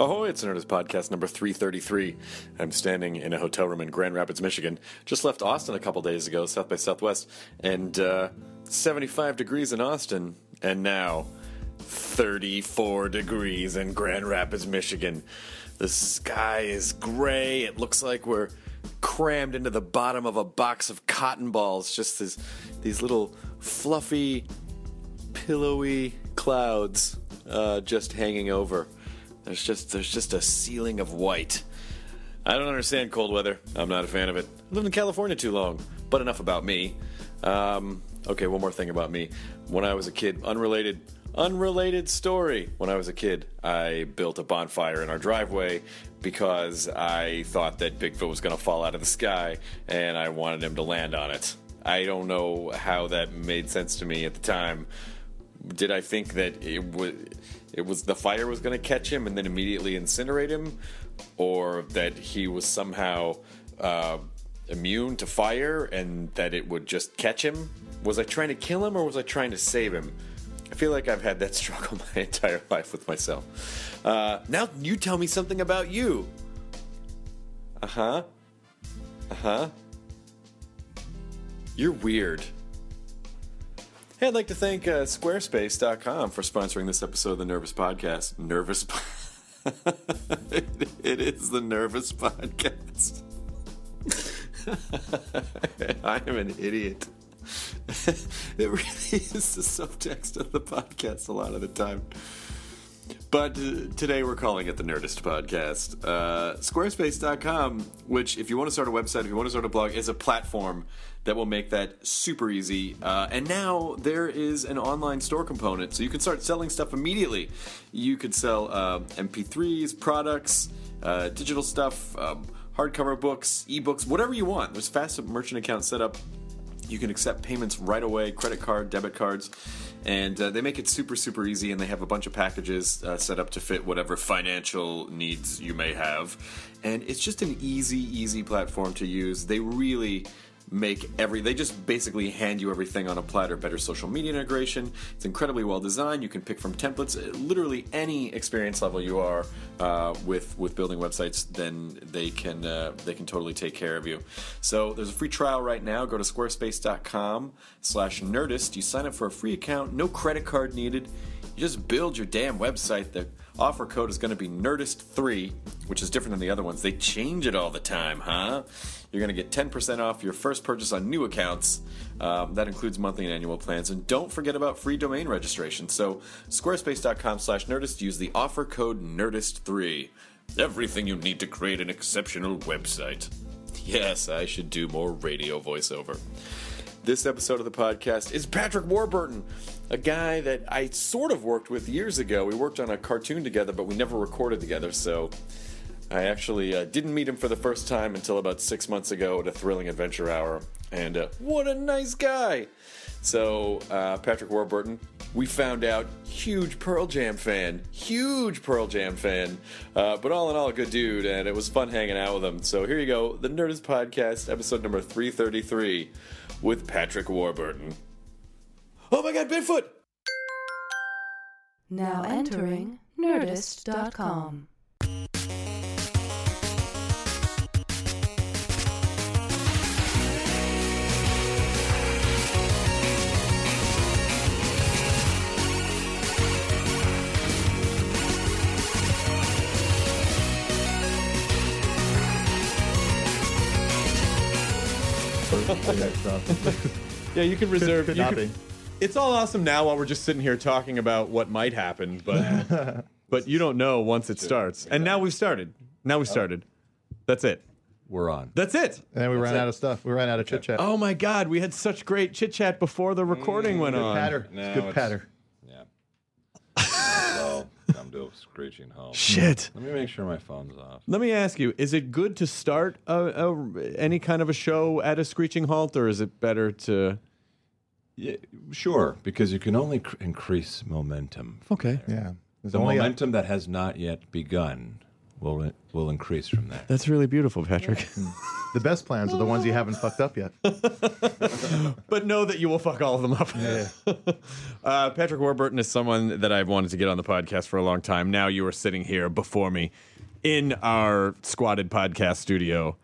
Ahoy, it's Nerdist Podcast number 333. I'm standing in a hotel room in Grand Rapids, Michigan. Just left Austin a couple days ago, South by Southwest, and uh, 75 degrees in Austin, and now 34 degrees in Grand Rapids, Michigan. The sky is gray. It looks like we're crammed into the bottom of a box of cotton balls. Just this, these little fluffy, pillowy clouds uh, just hanging over. There's just there's just a ceiling of white. I don't understand cold weather. I'm not a fan of it. I lived in California too long. But enough about me. Um, okay, one more thing about me. When I was a kid, unrelated unrelated story. When I was a kid, I built a bonfire in our driveway because I thought that Bigfoot was going to fall out of the sky and I wanted him to land on it. I don't know how that made sense to me at the time. Did I think that it would it was the fire was going to catch him and then immediately incinerate him, or that he was somehow uh, immune to fire and that it would just catch him? Was I trying to kill him or was I trying to save him? I feel like I've had that struggle my entire life with myself. Uh, now you tell me something about you. Uh huh. Uh huh. You're weird. Hey, I'd like to thank uh, Squarespace.com for sponsoring this episode of the Nervous Podcast. Nervous. it, it is the Nervous Podcast. I am an idiot. it really is the subtext of the podcast a lot of the time. But uh, today we're calling it the Nerdist Podcast. Uh, Squarespace.com, which, if you want to start a website, if you want to start a blog, is a platform that will make that super easy. Uh, and now there is an online store component, so you can start selling stuff immediately. You could sell uh, MP3s, products, uh, digital stuff, um, hardcover books, ebooks, whatever you want. There's fast merchant accounts set up. You can accept payments right away, credit card, debit cards, and uh, they make it super, super easy. And they have a bunch of packages uh, set up to fit whatever financial needs you may have. And it's just an easy, easy platform to use. They really make every they just basically hand you everything on a platter better social media integration. It's incredibly well designed. You can pick from templates Uh, literally any experience level you are uh, with with building websites then they can uh, they can totally take care of you. So there's a free trial right now. Go to squarespace.com slash nerdist. You sign up for a free account. No credit card needed. You just build your damn website. The offer code is going to be nerdist3 which is different than the other ones. They change it all the time huh you're going to get 10% off your first purchase on new accounts. Um, that includes monthly and annual plans. And don't forget about free domain registration. So, squarespace.com slash nerdist, use the offer code NERDIST3. Everything you need to create an exceptional website. Yes, I should do more radio voiceover. This episode of the podcast is Patrick Warburton, a guy that I sort of worked with years ago. We worked on a cartoon together, but we never recorded together, so I actually uh, didn't meet him for the first time until about six months ago at a Thrilling Adventure Hour. And uh, what a nice guy! So, uh, Patrick Warburton, we found out, huge Pearl Jam fan. Huge Pearl Jam fan. Uh, but all in all, a good dude, and it was fun hanging out with him. So, here you go The Nerdist Podcast, episode number 333, with Patrick Warburton. Oh my god, Bigfoot! Now entering Nerdist.com. type stuff. Yeah, you can reserve. could you not could- be. It's all awesome now while we're just sitting here talking about what might happen, but but you don't know once it starts. And now we've started. Now we've oh. started. That's it. We're on. That's it. And then we ran out of stuff. We ran out of chit chat. Oh my God, we had such great chit chat before the recording mm, went good on. patter. It's Now good it's- patter. Yeah. well, I'm screeching home. Shit. Let me make sure my phone's off. Let me ask you: Is it good to start a, a, any kind of a show at a screeching halt, or is it better to? Yeah, sure, because you can only cr- increase momentum. Okay. there. Yeah. There's The only a- momentum that has not yet begun will will increase from there. That's really beautiful, Patrick. the best plans are the ones you haven't fucked up yet. but know that you will fuck all of them up. uh, Patrick Warburton is someone that I've wanted to get on the podcast for a long time. Now you are sitting here before me in our squatted podcast studio.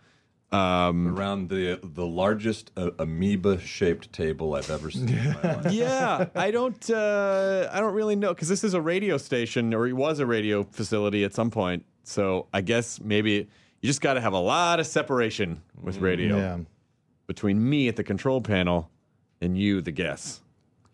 Um, Around the the largest uh, amoeba shaped table I've ever seen in my life. yeah, I don't, uh, I don't really know because this is a radio station, or it was a radio facility at some point. So I guess maybe you just got to have a lot of separation with mm-hmm. radio Yeah. between me at the control panel and you, the guests.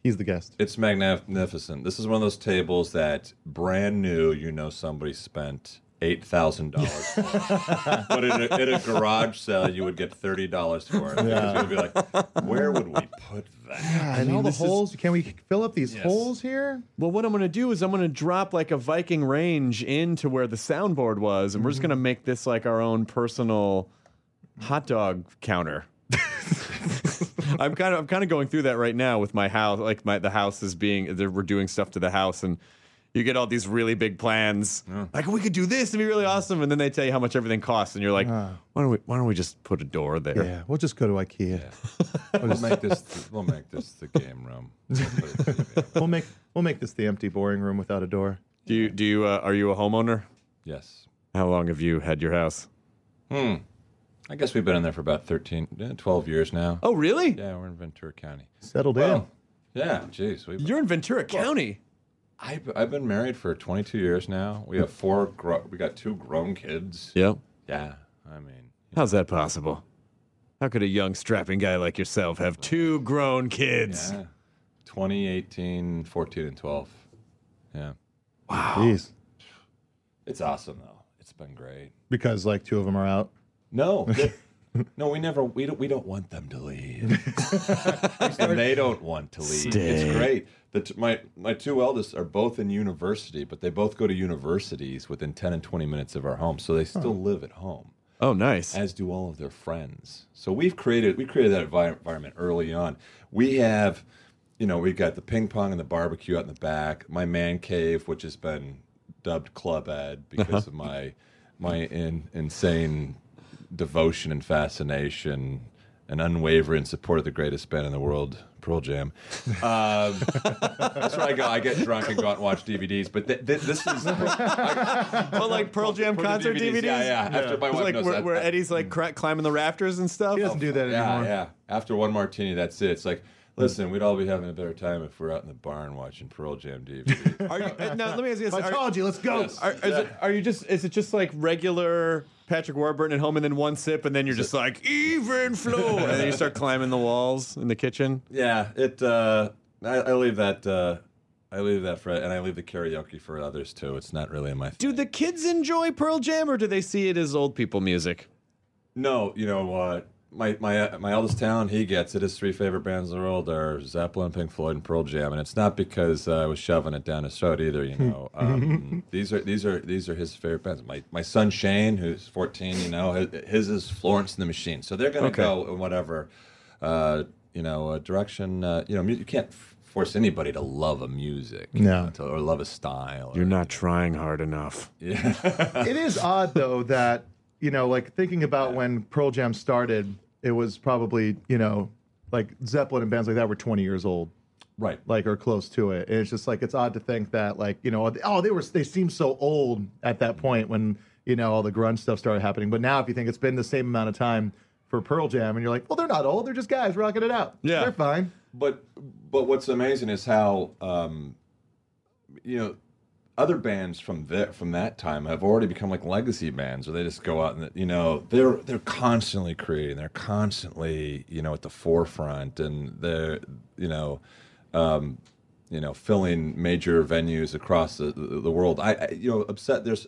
He's the guest. It's magnificent. This is one of those tables that brand new. You know, somebody spent eight thousand dollars, but in a, in a garage sale, you would get thirty dollars for it. Yeah. You'd be like, where would we put that? and all the this is- holes. Can we fill up these holes here? Well, what I'm going to do is I'm going to drop like a Viking range into where the soundboard was, and we're just mm-hmm. going to make this like our own personal hot dog counter. I'm kind of I'm kind of going through that right now with my house. Like my the house is being we're doing stuff to the house, and you get all these really big plans. Like we could do this, it'd be really awesome, and then they tell you how much everything costs, and you're like, why don't we why don't we just put a door there? Yeah. We'll just go to IKEA. We'll make this. We'll make this the game room. We'll put a TV. We'll make we'll make this the empty, boring room without a door. Do you do you uh, are you a homeowner? Yes. How long have you had your house? Hmm. I guess we've been in there for about 13, eh, 12 years now. Oh, really? Yeah, we're in Ventura County. Settled in. Well, yeah, jeez. We've, You're in Ventura County. I've, I've been married for 22 years now. We have four, gro- we got two grown kids. Yep. Yeah, I mean, How's that possible? How could a young, strapping guy like yourself have two grown kids? yeah. 20, 18, 14, and 12. Yeah. Wow. Jeez. It's awesome, though. It's been great. Because like two of them are out. No. they- no, we never, we don't, we don't want them to leave. and they don't want to leave. Stay. It's great. The t- my, my two eldest are both in university, but they both go to universities within 10 and 20 minutes of our home. So they still live at home. Oh, nice. as do all of their friends. So we've created we created that envi- environment early on. We have, you know, we've got the ping pong and the barbecue out in the back. My man cave, which has been dubbed Club Ed because uh-huh. of my my in, insane devotion and fascination and unwavering support of the greatest band in the world, Pearl Jam. Um, that's where I go. I get drunk and go out and watch DVDs. But th- th- this is oh, like Pearl Jam for concert DVDs? Yeah, yeah. After my It's wife like knows where, that- where Eddie's like cra- climbing the rafters and stuff. He doesn't do that Yeah, anymore. yeah. After one martini, that's it. It's like, listen, we'd all be having a better time if we're out in the barn watching Pearl Jam DVD. Are you, uh, now, let me ask you this. Are, Vitalogy, let's go. are, is it, are you just, is it just like regular Patrick Warburton at home and then one sip and then you're just like, even flow? and then you start climbing the walls in the kitchen? yeah, it. Uh, I, I leave that. Uh, I leave that for, and I leave the karaoke for others too. It's not really in my. Do the kids enjoy Pearl Jam or do they see it as old people music? No, you know what? My my my eldest Talon, he gets it. His three favorite bands in the world are Zeppelin, Pink Floyd, and Pearl Jam, and it's not because uh, I was shoving it down his throat either. You know, um, these are these are these are his favorite bands. My my son Shane, who's 14, you know, his, his is Florence and the Machine. So they're gonna Okay. go in whatever, uh, you know, uh, direction. Uh, you know, you can't f- force anybody to love a music, you No. know, to, or love a style. You're or- not trying hard enough. it is odd though that you know, like thinking about when Pearl Jam started, it was probably you know, like Zeppelin and bands like that were 20 years old, right. like or close to it. And it's just like it's odd to think that like you know, oh they were they seemed so old at that point when you know all the grunge stuff started happening. But now if you think it's been the same amount of time for Pearl Jam, and you're like, well they're not old, they're just guys rocking it out. Yeah. they're fine. But but what's amazing is how um, you know other bands from that from that time have already become like legacy bands, where they just go out and you know they're they're constantly creating, they're constantly you know at the forefront, and they're you know. Um, you know, filling major venues across the, the, the world. I, I, you know, upset. There's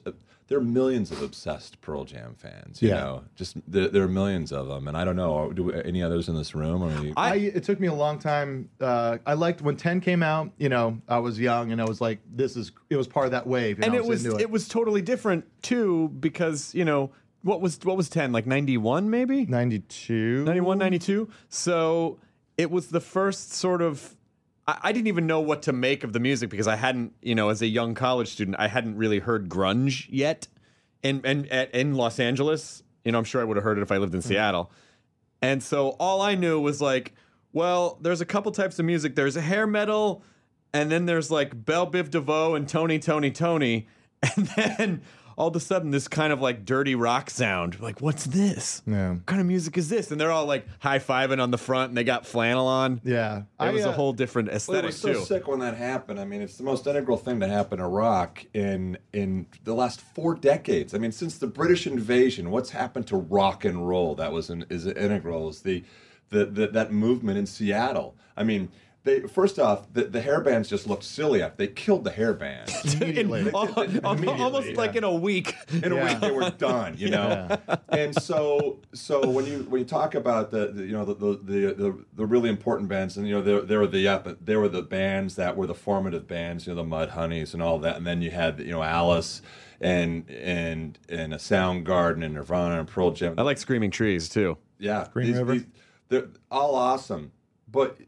there are millions of obsessed Pearl Jam fans. You Yeah. know, just there, there are millions of them, and I don't know. Do any others in this room? Or you, I, it took me a long time. Uh, I liked when Ten came out. You know, I was young and I was like, "This is." It was part of that wave, and, and I it was into it. was totally different too because you know what was what was 10 like 91 maybe ninety-two. 91 92 so it was the first sort of I, I didn't even know what to make of the music because i hadn't you know as a young college student i hadn't really heard grunge yet and and at, in los angeles you know i'm sure i would have heard it if i lived in hmm. seattle and so all I knew was like, well, there's a couple types of music. There's hair metal, and then there's like Bell Biv DeVoe and Tony, Tony, Tony. And then all of a sudden, this kind of like dirty rock sound. Like, what's this? Yeah. What kind of music is this? And they're all like high fiving on the front and they got flannel on. Yeah, It I, was uh, a whole different Well, it aesthetic, was so too. sick when that happened. I mean, it's the most integral thing to happen to rock in in the last four decades. I mean, since the British invasion, what's happened to rock and roll? That was an, is integral. Is the, the the that movement in Seattle? I mean. They, first off, the, the hair bands just looked silly. after They killed the hair band. immediately. Al- al- almost like in a week. in a week they were done you know and so so when you when you talk about the, the you know the, the the the the really important bands and you know there there were the yeah, but there were the bands that were the formative bands you know the Mudhoneys and all that and then you had you know alice and and and a soundgarden and nirvana and pearl jam I like Screaming Trees, too. yeah Green these- River? these- they're all awesome but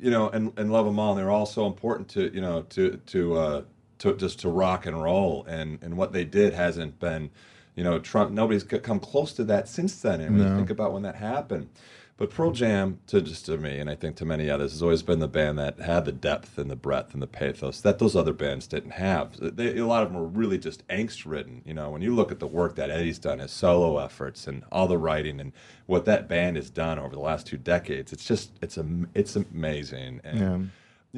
you know, and, and love them all. And they're all so important to you know to to uh, to just to rock and roll. And and what they did hasn't been, you know, Trump. Nobody's come close to that since then. And when you think about when that happened. But Pearl Jam, to just to me, and I think to many others, has always been the band that had the depth and the breadth and the pathos that those other bands didn't have. They, a lot of them were really just angst-ridden. You know, when you look at the work that Eddie's done, his solo efforts, and all the writing, and what that band has done over the last two decades, it's just it's am- it's amazing. And Yeah.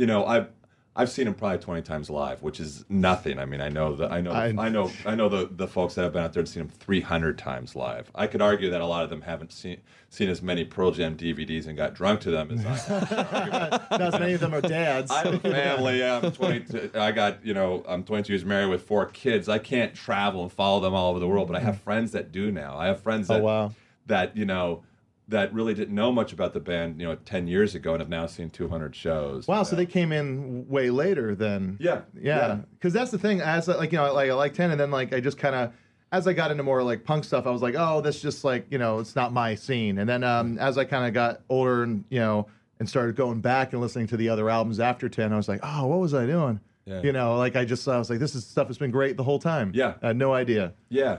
you know, I've I've seen him probably twenty times live, which is nothing. I mean, I know that I know I- I, know I know the the folks that have been out there and seen him three hundred times live. I could argue that a lot of them haven't seen seen as many Pearl Jam DVDs and got drunk to them as I. Not as many of them are dads. I have a family. Yeah, I'm 22. I got you know I'm 22 years married with four kids. I can't travel and follow them all over the world, but I have mm. friends that do now. I have friends oh, that Oh, wow. that you know that really didn't know much about the band you know 10 years ago and have now seen 200 shows. Wow, so they came in way later then. Yeah, Yeah. Because that's the thing. As like you know, like I like ten, and then like I just kind of, as I got into more like punk stuff, I was like, oh, that's just like you know, it's not my scene. And then um, as I kind of got older and you know, and started going back and listening to the other albums after ten, I was like, oh, what was I doing? Yeah. You know, like I just I was like, this is stuff that's been great the whole time. Yeah. I had no idea. Yeah,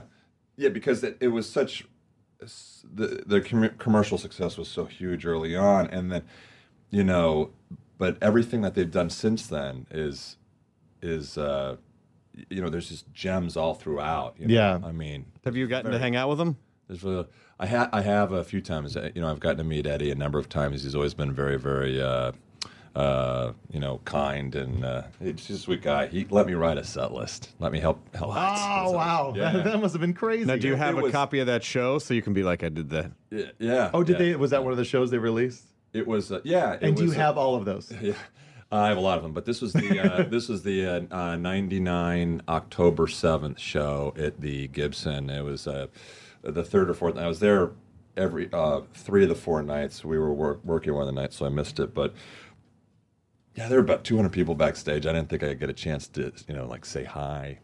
yeah, because it, it was such the the com- commercial success was so huge early on, and then you know, but everything that they've done since then is is uh, you know, there's just gems all throughout. You know? Yeah. I mean, Have you gotten to hang out with them? there's really, I ha- I have a few times. uh, You know, I've gotten to meet Eddie a number of times. He's always been very, very. Uh, uh, you know, kind and uh, he's just a sweet guy. He let me write a set list. Let me help. help Oh wow, Yeah. that must have been crazy. Now, do you have it a was- copy of that show so you can be like, I did that? Yeah. yeah oh, did yeah. they? Was that one of the shows they released? It was, uh, yeah. It And do you was, uh, have all of those? Yeah, I have a lot of them, but this was the uh, this was the uh, uh, '99 October seventh show at the Gibson. It was uh, the third or fourth. I was there every uh, three of the four nights. We were work, working one of the nights, so I missed it. But yeah, there were about 200 people backstage. I didn't think I'd get a chance to, you know, like say hi.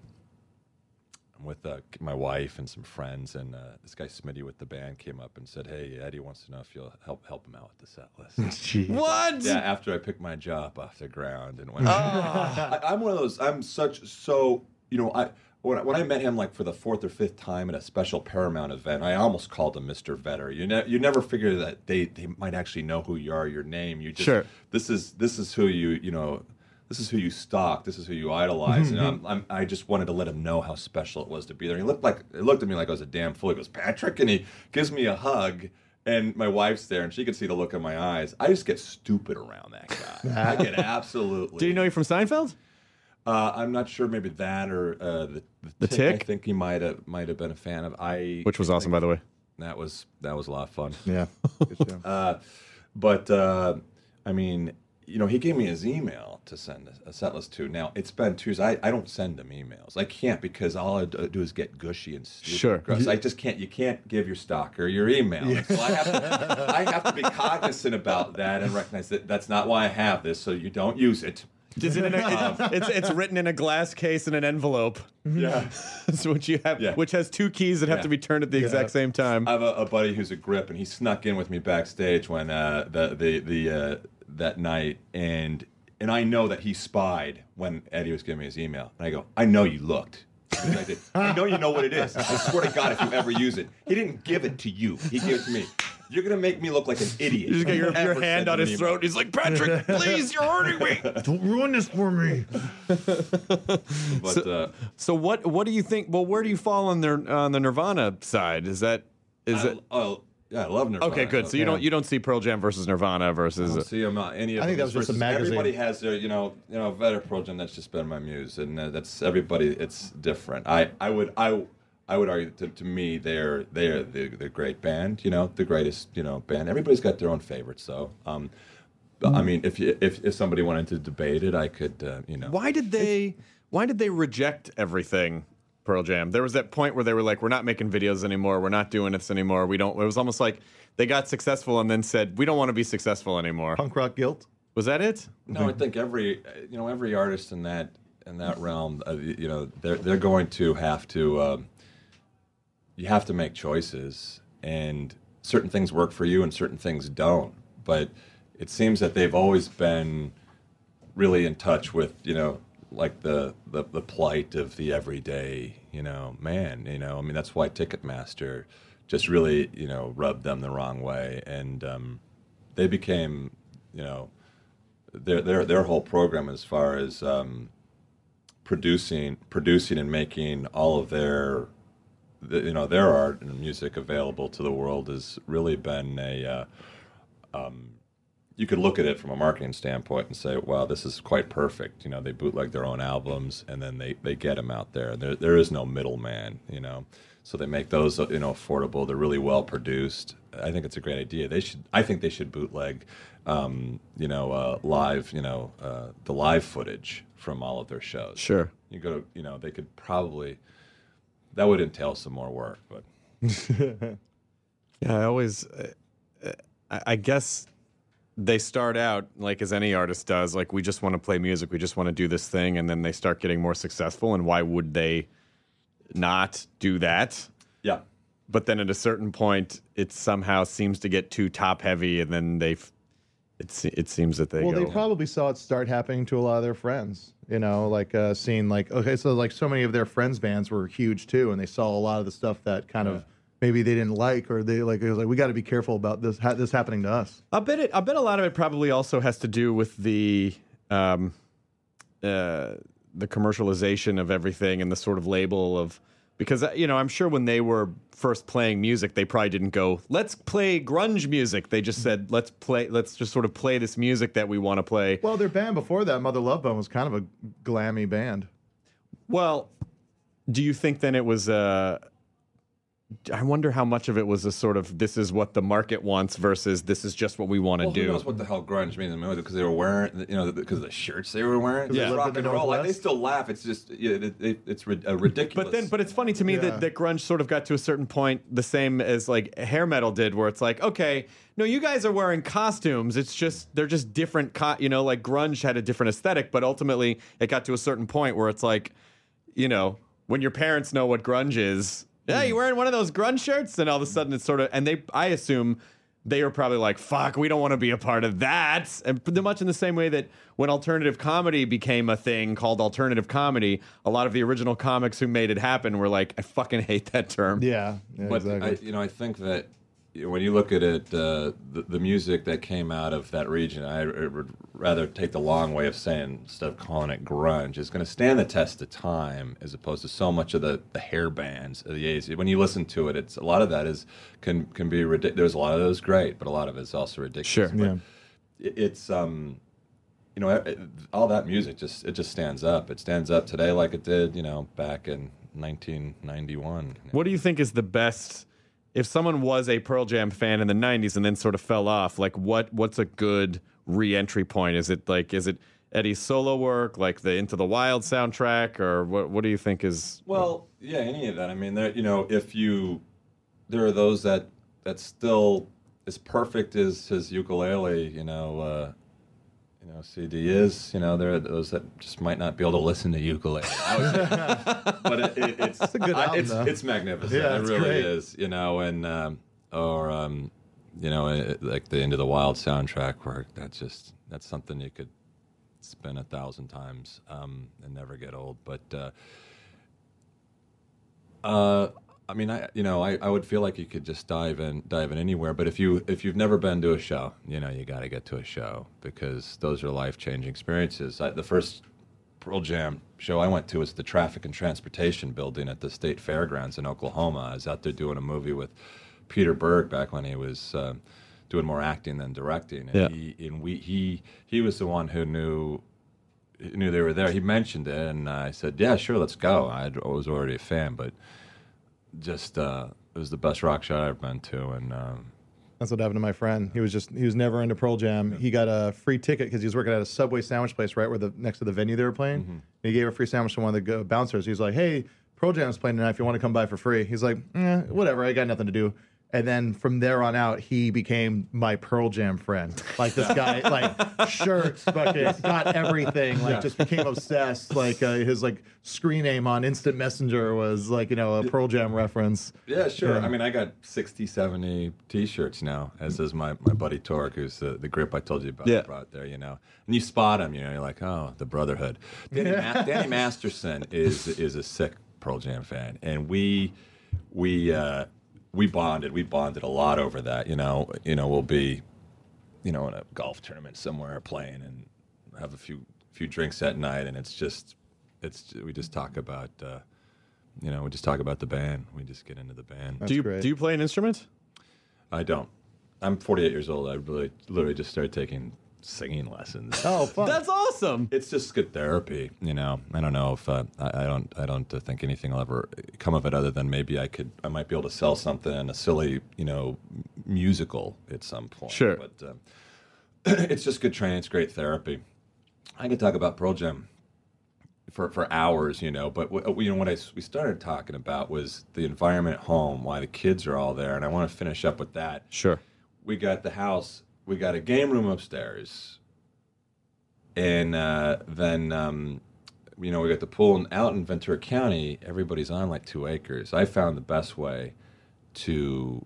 I'm with uh, my wife and some friends, and uh, this guy Smitty with the band came up and said, "Hey, Eddie wants to know if you'll help help him out with the set list." Jeez. What? Yeah, after I picked my job off the ground and went. I, I'm one of those. I'm such so. You know, I when, I- when I met him like for the fourth or fifth time at a special Paramount event, I almost called him Mr. Vedder. You ne- you never figure that they they might actually know who you are, your name. You just Sure. this is this is who you you know. This is who you stalk. This is who you idolize. and mm-hmm. I'm, I'm, I just wanted to let him know how special it was to be there. He looked like it looked at me like I was a damn fool. He goes, Patrick, and he gives me a hug. And my wife's there, and she can see the look in my eyes. I just get stupid around that guy. I get absolutely. Do you know you from Seinfeld? Uh, I'm not sure. Maybe that or uh, the, The Tick? I think he might have might have been a fan of. I Which was awesome, by the way. that was that was a lot of fun. Yeah. Good show. Uh, but uh, I mean, you know, he gave me his email to send a, a set list to. Now it's been two years. I, I don't send him emails. I can't because all I do do is get gushy and stupid. Sure. and gross. I just can't. You can't give your stalker your email. And So I have to. I have to be cognizant about that and recognize that that's not why I have this. So you don't use it. Is it in a, it's it's written in a glass case in an envelope. Yeah. That's what you have, Yeah. which has two keys that have Yeah. to be turned at the exact same time. I have a, a buddy who's a grip, and he snuck in with me backstage when uh, the the the uh, that night, and and I know that he spied when Eddie was giving me his email, and I go, I know you looked. Because I did. I know you know what it is. I swear to God, if you ever use it, he didn't give it to you. He gave it to me. You're gonna make me look like an idiot. You just got your, your hand on his email. throat. He's like, Patrick, please, you're hurting me. Don't ruin this for me. But uh, So what what do you think? Well, where do you fall on their on the Nirvana side? Is that is I, it oh, yeah, I love Nirvana. okay? Good. So you don't you don't see Pearl Jam versus Nirvana I versus don't see them uh, any of I think those that was just a magazine. Everybody has their, you know, you know, Vedder Pearl Jam. That's just been my muse, and uh, that's everybody. It's different. I, I would, I, I would argue to, to me they're they're the the great band. You know, the greatest, you know, band. Everybody's got their own favorites, though. Um, but, I mean, if you if if somebody wanted to debate it, I could, uh, you know. why did they why did they reject everything Pearl Jam? There was that point where they were like, we're not making videos anymore. We're not doing this anymore. We don't. It was almost like they got successful and then said, we don't want to be successful anymore. Punk rock guilt. Was that it? No, I think every uh, you know every artist in that in that realm, uh, you know, they're they're going to have to um, you have to make choices, and certain things work for you and certain things don't. But it seems that they've always been really in touch with you know like the the, the plight of the everyday you know man. You know, I mean that's why Ticketmaster just really you know rubbed them the wrong way, and um, they became you know their their their whole program as far as um, producing producing and making all of their the, you know their art and music available to the world has really been a uh, um, you could look at it from a marketing standpoint and say, wow, this is quite perfect. You know, they bootleg their own albums and then they, they get them out there. There there is no middleman. You know, so they make those you know affordable. They're really well produced. I think it's a great idea. They should. I think they should bootleg, um, you know, uh, live. You know, uh, the live footage from all of their shows. Sure. You go. You know, they could probably. That would entail some more work, but Yeah, I always, uh, uh, I I guess they start out like as any artist does, like we just want to play music, we just want to do this thing, and then they start getting more successful. And why would they not do that? yeah. But then at a certain point, it somehow seems to get too top heavy, and then they, it it seems that they Well, go. they probably saw it start happening to a lot of their friends. You know, like uh, seeing like okay, so like so many of their friends' bands were huge too, and they saw a lot of the stuff that kind of maybe they didn't like, or they like it was like we got to be careful about this ha- this happening to us. I bet it. I bet a lot of it probably also has to do with the, um, uh, the commercialization of everything and the sort of label of because uh, you know I'm sure when they were first playing music they probably didn't go let's play grunge music they just said let's play let's just sort of play this music that we want to play Well, their band before that, Mother Love Bone, was kind of a glammy band. well do you think then it was uh I wonder how much of it was a sort of this is what the market wants versus this is just what we want to Well, who do knows what the hell grunge means? I mean, because they were wearing, you know, because of the shirts they were wearing. they rock and roll. Like, they still laugh. It's just, yeah, it, it, it's rid- uh, ridiculous. But then, but it's funny to me Yeah. that, that grunge sort of got to a certain point, the same as like hair metal did, where it's like, okay, no, you guys are wearing costumes. It's just they're just different. Co- you know, like grunge had a different aesthetic, but ultimately it got to a certain point where it's like, you know, when your parents know what grunge is, yeah, hmm. you're wearing one of those grunge shirts, and all of a sudden it's sort of, and they, I assume. They were probably like, "Fuck, we don't want to be a part of that." And pretty much in the same way that when alternative comedy became a thing called alternative comedy, a lot of the original comics who made it happen were like, "I fucking hate that term." Yeah, yeah but exactly. I, you know, I think that you know, when you look at it, uh, the, the music that came out of that region, I, I would rather take the long way of saying instead of calling it grunge, is going to stand the test of time as opposed to so much of the, the hair bands of the 80s. When you listen to it, it's a lot of that is can can be ridiculous. There's a lot of those great, but a lot of it's also ridiculous. Sure. But Yeah. it- it's um you know, it- all that music just it just stands up. It stands up today like it did, you know, back in 1991. What do you think is the best? If someone was a Pearl Jam fan in the '90s and then sort of fell off, like what? What's a good re-entry point? Is it like is it Eddie's solo work, like the Into the Wild soundtrack, or what? What do you think is? Well, yeah, any of that. I mean, there, you know, if you, there are those that that still as perfect as his ukulele, you know, uh, you know, CD is. You know, there are those that just might not be able to listen to ukulele. I would say. but it, it, it's It's a good I- it's, it's magnificent. Yeah, it really great. is. You know, and um, or um, you know, it, like the Into the Wild soundtrack, where that's just that's something you could spin a thousand times um, and never get old. But uh, uh, I mean, I you know, I, I would feel like you could just dive in dive in anywhere. But if you if you've never been to a show, you know, you got to get to a show because those are life changing experiences. I, the first Pearl Jam show I went to was the Traffic and Transportation Building at the State Fairgrounds in Oklahoma. I was out there doing a movie with Peter Berg back when he was uh, doing more acting than directing, and Yeah. he and we he he was the one who knew knew they were there. He mentioned it, and I said, "Yeah, sure, let's go." I'd, I was already a fan, but just uh, it was the best rock show I've been to, and um, That's what happened to my friend. He was just he was never into Pearl Jam. He got a free ticket because he was working at a Subway sandwich place right where the next to the venue they were playing. Mm-hmm. He gave a free sandwich to one of the bouncers. He was like, "Hey, Pearl Jam's playing tonight. If you want to come by for free." He's like, eh, "Whatever. I got nothing to do." And then from there on out, he became my Pearl Jam friend. Like this guy, like shirts, buckets, got everything. Like just became obsessed. Like uh, his like screen name on Instant Messenger was like you know a Pearl Jam reference. Yeah, sure. Yeah. I mean, I got 60, 70 T-shirts now, as does my, my buddy Torque, who's the, the grip I told you about Yeah. brought there, you know. And you spot him, you know, you're like, oh, the brotherhood. Danny, Ma- Danny Masterson is is a sick Pearl Jam fan, and we we uh, we bonded. We bonded a lot over that, you know. You know, we'll be, you know, in a golf tournament somewhere playing and have a few few drinks at night, and it's just it's we just talk about. Uh, you know, we just talk about the band. We just get into the band. do you great. do you play an instrument? I don't. I'm 48 years old. I really, literally just started taking singing lessons. Oh, fun. That's awesome. It's just good therapy, you know. I don't know if uh, I, I don't, I don't uh, think anything will ever come of it other than maybe I could, I might be able to sell something, a silly, you know, musical at some point. Sure. but um, it's just good training. It's great therapy. I could talk about Pearl Jam for, for hours, you know. But w- you know what I we started talking about was the environment at home, why the kids are all there, and I want to finish up with that. Sure. We got the house. We got a game room upstairs, and uh, then um, you know we got the pool. And out in Ventura County, everybody's on like two acres. I found the best way to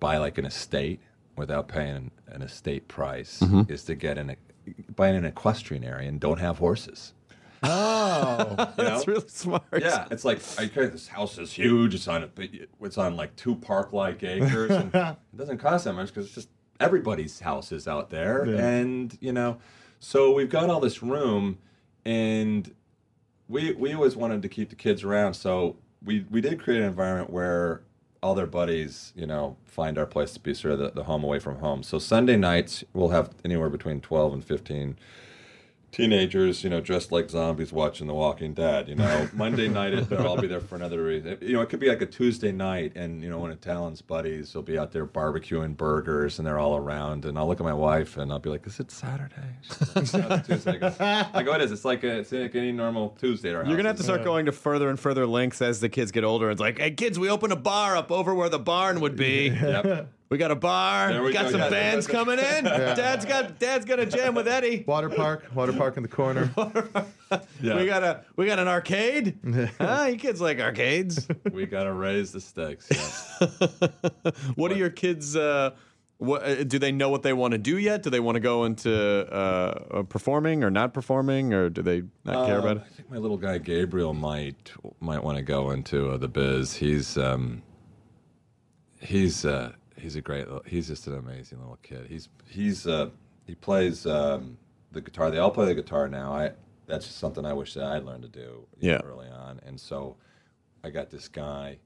buy like an estate without paying an estate price is to get an buy an equestrian area and don't have horses. Oh, You know? That's really smart. Yeah, it's like I okay, this house is huge. It's on a, it's on like two park-like acres, and it doesn't cost that much because it's just everybody's house is out there, and you know, so we've got all this room, and we we always wanted to keep the kids around, so we we did create an environment where all their buddies, you know, find our place to be sort of the, the home away from home. So Sunday nights we'll have anywhere between twelve and fifteen teenagers, you know, dressed like zombies watching The Walking Dead. You know, Monday night it- they'll all be there for another reason. You know, it could be like a Tuesday night, and you know, one of Talon's buddies will be out there barbecuing burgers, and they're all around. And I'll look at my wife, and I'll be like, "Is it Saturday?" Like, "No, it's Tuesday." I go, I go, "It is. It's like a, it's like any normal Tuesday." At our You're gonna have to house." start going to further and further lengths as the kids get older. It's like, hey kids, we open a bar up over where the barn would be. Yep. We got a bar. There we got go. some Yeah, bands that's- coming in. Dad's got Dad's got a jam with Eddie. water park, water park in the corner. Yeah. We got a we got an arcade. huh? You kids like arcades. we gotta raise the stakes. Yeah. what are your kids? Uh, what uh, do they know what they want to do yet? Do they want to go into uh, uh, performing or not performing, or do they not care about it? I think my little guy Gabriel might might want to go into uh, the biz. He's um, he's uh, he's a great. He's just an amazing little kid. He's he's uh, he plays um, the guitar. They all play the guitar now. I that's just something I wish that I'd learned to do you know, Yeah. early on. And so I got this guy.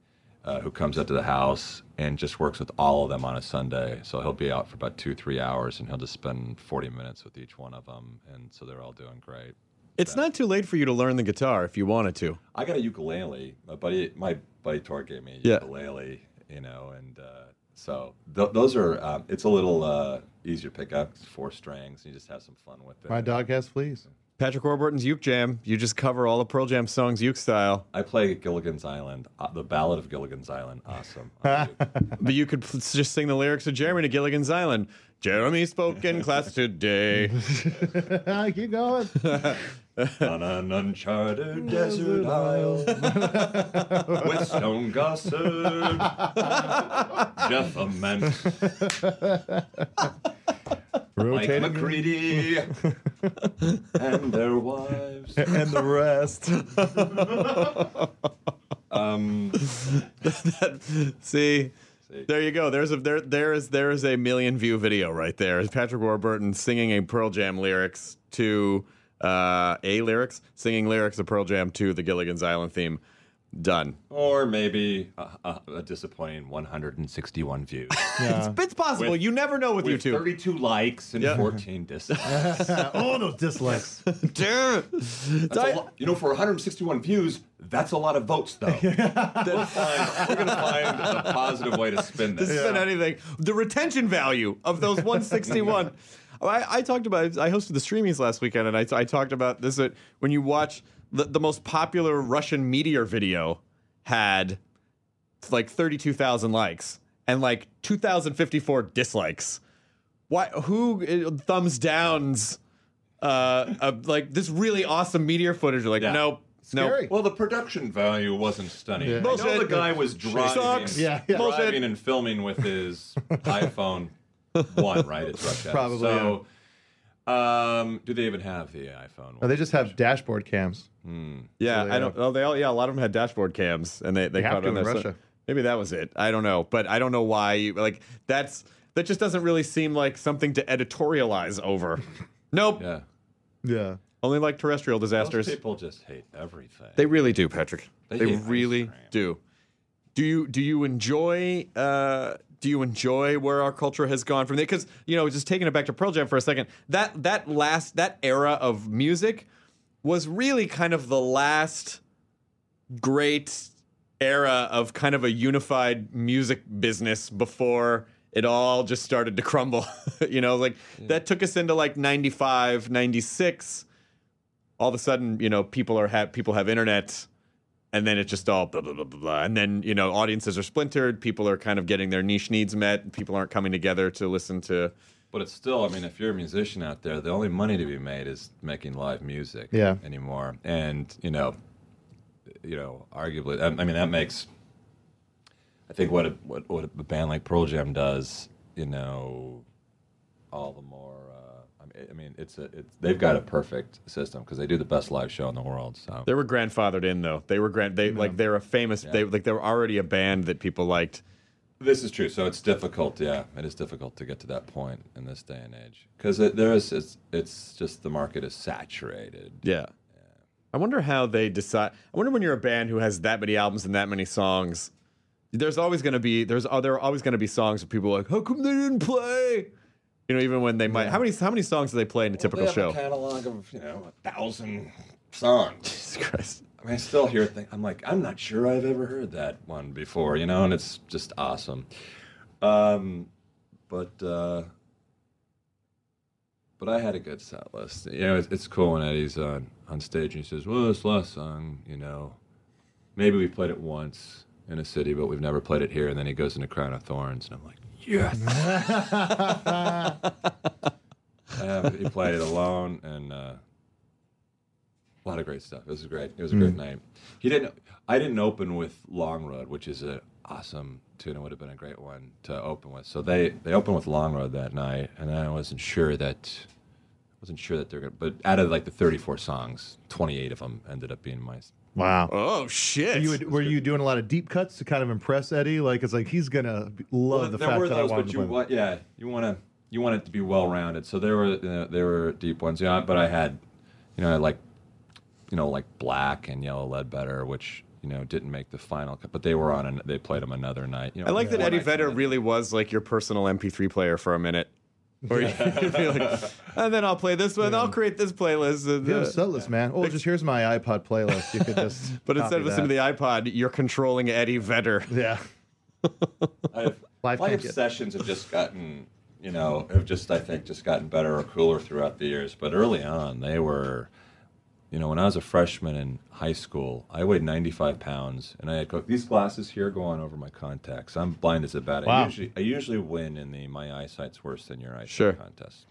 uh, who comes up to the house and just works with all of them on a Sunday. So he'll be out for about two, three hours, and he'll just spend 40 minutes with each one of them, and so they're all doing great. It's not too late for you to learn the guitar if you wanted to. I got a ukulele. My buddy, my buddy Tor gave me a Yeah. ukulele, you know, and uh, so th- those are. Um, it's a little uh, easier to pick up. Four strings. You just have some fun with it. My dog has fleas. Patrick Warburton's Uke Jam. You just cover all the Pearl Jam songs Uke style. I play Gilligan's Island, uh, the Ballad of Gilligan's Island. Awesome. on the uke. But you could pl- just sing the lyrics of Jeremy to Gilligan's Island. Jeremy spoke in class today. Keep going. on an uncharted desert isle with Stone Gossard, Jeff Ament, Mike Rotating McCready, and their wives. and the rest. Um, See, See. there you go. There's a there there is there is a million view video right there. Is Patrick Warburton singing a Pearl Jam lyrics to uh, a lyrics singing lyrics of Pearl Jam to the Gilligan's Island theme. Done. or maybe a, a, a disappointing 161 views. Yeah. It's possible. With- you never know with, With YouTube. 32 likes and Yeah. 14 dislikes. oh, those dislikes. Damn. That's a lot- you know, for 161 views, that's a lot of votes, though. we're going to find a positive way to spin this. This isn't anything. The retention value of those 161. I, I talked about. I hosted the Streamys last weekend, and I, I talked about this. That when you watch the, the most popular Russian meteor video had like 32,000 likes and like 2,054 dislikes. Why? Who uh, thumbs downs? Uh, uh, like this really awesome meteor footage. Like, Yeah. nope, nope. Scary. Well, the production value wasn't stunning. Yeah. I know Bullshit. the guy was driving, Sucks. Yeah, yeah. Bullshit. driving and filming with his iPhone one, right? It's Russia. Probably, So, um, do they even have the iPhone? Oh, they just have dashboard cams. Yeah, So, I don't. Oh, they all. Yeah, a lot of them had dashboard cams, and they they, They have caught to on in there. So Russia. maybe that was it. I don't know, but I don't know why. You, like that's that just doesn't really seem like something to editorialize over. nope. Yeah. Yeah. Only like terrestrial Most disasters. people just hate everything. They really do, Patrick. They They, hate ice really cream. do. Do you do you enjoy uh, do you enjoy where our culture has gone from there? Because you know, just taking it back to Pearl Jam for a second, that that last that era of music was really kind of the last great era of kind of a unified music business before it all just started to crumble. you know, like that took us into like 95, 96 all of a sudden, you know, people are have people have internet, and then it's just all blah blah blah blah, blah. and then you know, audiences are splintered. People are kind of getting their niche needs met. People aren't coming together to listen to. But it's still, I mean, if you're a musician out there, the only money to be made is making live music Yeah. anymore. And, you know, you know, arguably, I, I mean, that makes, I think what a, what, what a band like Pearl Jam does, you know, all the more, I mean, it's a, it's, they've got a perfect system because they do the best live show in the world. So They were grandfathered in though. They were grand. They like they're a famous. They like they were already a band that people liked. This is true. So it's difficult. Yeah, it is difficult to get to that point in this day and age because there is. It's, it's just the market is saturated. Yeah. I wonder how they decide. I wonder when you're a band who has that many albums and that many songs. There's always going to be there's oh, there are always going to be songs where people are like, how come they didn't play? You know, even when they might. How many how many songs do they play in a typical they have show? A catalog of you know a thousand songs. Jesus Christ. I mean, I still hear things. I'm like, I'm not sure I've ever heard that one before. You know, and it's just awesome. Um, but uh, but I had a good set list. You know, it's, it's cool when Eddie's on on stage and he says, "Well, this last song, you know, maybe we played it once in a city, but we've never played it here." And then he goes into Crown of Thorns, and I'm like, "Yes." uh, he played it alone, and uh, a lot of great stuff. It was great. It was a great night. He didn't. I didn't open with Long Road, which is an awesome tune. It would have been a great one to open with. So they they opened with Long Road that night, and I wasn't sure that wasn't sure that they're gonna. But out of like the 34 songs, 28 of them ended up being my. Wow. Oh shit. You would, were you doing a lot of deep cuts to kind of impress Eddie? Like it's like he's gonna love the there fact were that those, I wanted but to you play. want, yeah, you want to you want it to be well rounded. So there were uh, there were deep ones, yeah. But I had, you know, I like, you know, like Black and Yellow Ledbetter, which you know, didn't make the final. cut, But they were on, and they played them another night. You know, I like that Eddie Vedder really was like your personal MP3 player for a minute. Where you'd be like, and then I'll play this one. I'll create this playlist. and, You uh, a set list, man. Oh, just here's my iPod playlist. You could just. but instead of listening to the iPod, you're controlling Eddie Vedder. yeah, I've, Live my can't get- obsessions have just gotten, you know, have just I think just gotten better or cooler throughout the years. But early on, they were, you know, when I was a freshman in high school, I weighed 95 pounds, and I had co- these glasses here go on over my contacts. I'm blind as a bat. I usually I usually win in the my eyesight's worse than your eyesight Sure. contest,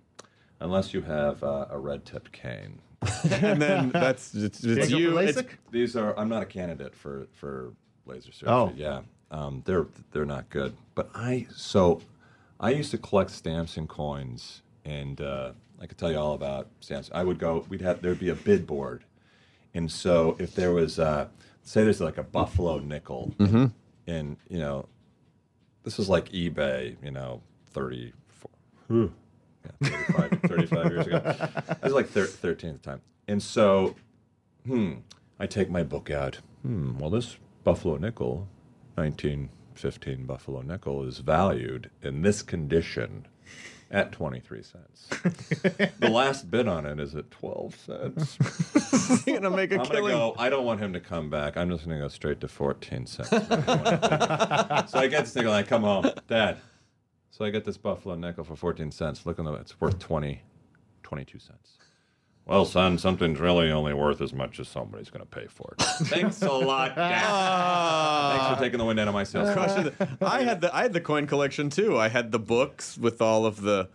unless you have uh, a red tipped cane. and then that's it's, it's you. It's, These are I'm not a candidate for for laser surgery. Oh. yeah, um, they're they're not good. But I so I used to collect stamps and coins, and uh, I could tell you all about stamps. I would go. We'd have there'd be a bid board, and so if there was uh, say there's like a buffalo nickel, and you know this was like eBay, you know, thirty four. Yeah, 35, 35 years ago. I was like thir- 13 at the time. And so hmm, I take my book out. Hmm, well, this Buffalo nickel, 1915 Buffalo nickel, is valued in this condition at 23 cents. the last bid on it is at 12 cents. you're gonna make a I'm going to killing. go, I don't want him to come back. I'm just going to go straight to 14 cents. so I get this nickel and I come home. Dad, so I get this Buffalo nickel for 14 cents. Look on the, it's worth 20, 22 cents. Well, son, something's really only worth as much as somebody's going to pay for it. Thanks a lot, Dad. Thanks for taking the wind out of my sails. Oh, Crushing. I had the I had the coin collection too. I had the books with all of the,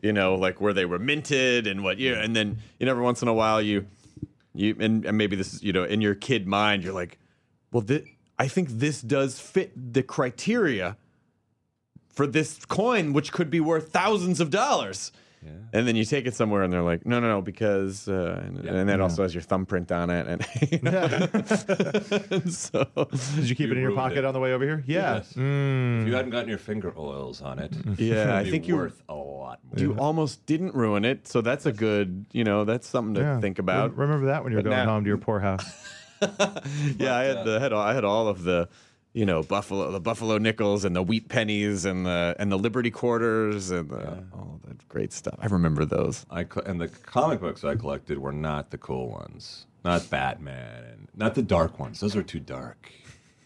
you know, like where they were minted and what year. And then you know, every once in a while you, you and, and maybe this is you know in your kid mind you're like, well, thi- I think this does fit the criteria for this coin, which could be worth thousands of dollars. And then you take it somewhere, and they're like, "No, no, no," because uh, and, and that also has your thumbprint on it, and, you know? And so Did you keep You it in your pocket it. on the way over here? Yeah. Yes. Mm. If you hadn't gotten your finger oils on it, Yeah, I it'd be think you- worth a lot more. You almost didn't ruin it, so that's a good, you know, that's something to Yeah. think about. Remember that when you're But going now- home to your poor house. yeah, I had the had all, I had all of the, you know, buffalo the buffalo nickels and the wheat pennies and the and the Liberty quarters and the, all that great stuff. I remember those. I and the comic books I collected were not the cool ones, not Batman, and not the dark ones. Those are too dark.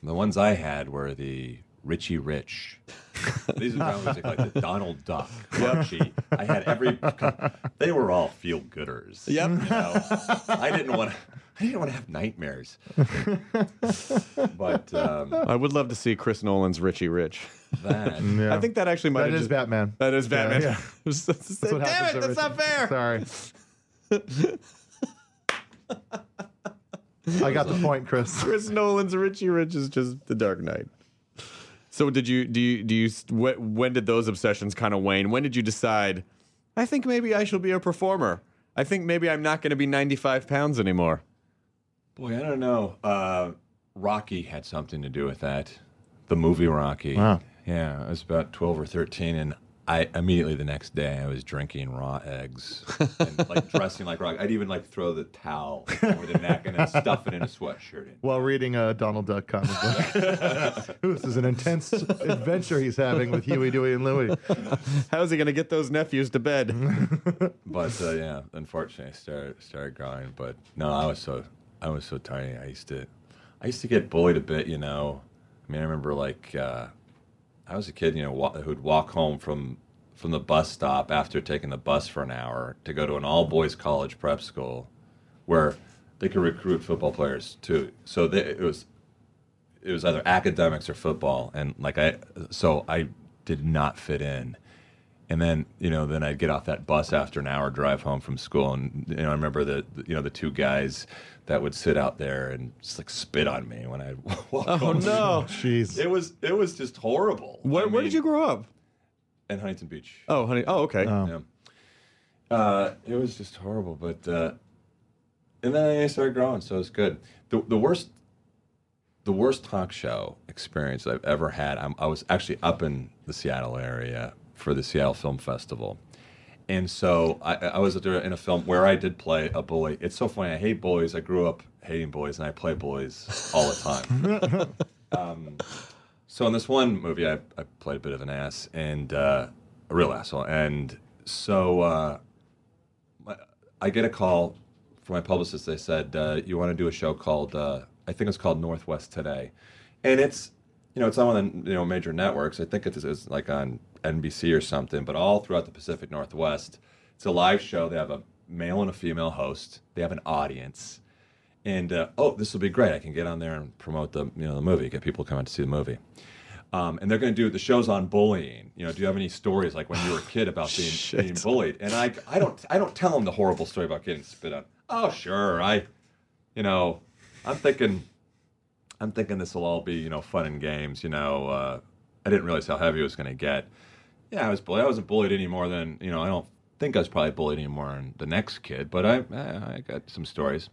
The ones I had were the Richie Rich. These are probably like the Donald Duck, Archie. I had every. They were all feel gooders. Yep. You know, I didn't want. to. I didn't want to have nightmares. but um, I would love to see Chris Nolan's Richie Rich. that. Yeah. I think that actually might that have is just, Batman. That is Batman. yeah. That's That's what Damn happens it, to that's not fair. Sorry. I got the point, Chris. Chris Nolan's Richie Rich is just the Dark Knight. So did you do you do you wh- when did those obsessions kind of wane? When did you decide? I think maybe I shall be a performer. I think maybe I'm not going to be 95 pounds anymore. Boy, I don't know. Uh, Rocky had something to do with that. The movie Rocky. Wow. Yeah, I was about 12 or 13, and I immediately the next day I was drinking raw eggs and like dressing like rock. I'd even like throw the towel over the neck and then stuff it in a sweatshirt. While reading a Donald Duck comic book. This is an intense adventure he's having with Huey, Dewey, and Louie. How's he going to get those nephews to bed? But uh, yeah, unfortunately, I started started growing. But no, I was so I was so tiny. I used to I used to get bullied a bit. You know, I mean, I remember like uh, I was a kid. You know, wa- who'd walk home from from the bus stop after taking the bus for an hour to go to an all boys college prep school, where they could recruit football players too. So they, it was it was either academics or football, and like I so I did not fit in and then you know then I'd get off that bus after an hour drive home from school and you know I remember the you know the two guys that would sit out there and just like spit on me when I walk oh home. no! Jeez. It was it was just horrible. Where, I where did you grow up? in Huntington Beach? Oh, honey. Oh, okay. Oh. Yeah. Uh, it was just horrible, but uh, and then I started growing, so it's good. The the worst the worst talk show experience I've ever had. I'm, I was actually up in the Seattle area for the Seattle Film Festival, And so I, I was in a film where I did play a bully. It's so funny. I hate bullies. I grew up hating bullies, and I play bullies all the time. um, so in this one movie, I, I played a bit of an ass and uh, a real asshole. And so uh, my- I get a call from my publicist. They said, uh, "You want to do a show called uh, I think it's called Northwest Today," and it's you know it's on one of the you know major networks. I think it's, it's like on NBC or something, but all throughout the Pacific Northwest. It's a live show. They have a male and a female host. They have an audience, and uh, oh, this will be great. I can get on there and promote the you know the movie, get people out to see the movie. Um, and they're going to do the shows on bullying. You know, do you have any stories like when you were a kid about being, being bullied? And I, I don't, I don't tell them the horrible story about getting spit on. Oh, sure, I, you know, I'm thinking, I'm thinking this will all be you know fun and games. You know, uh, I didn't realize how heavy it was going to get. Yeah, I was bullied. I wasn't bullied any more than you know. I don't think I was probably bullied any more than the next kid, but I, I, got some stories.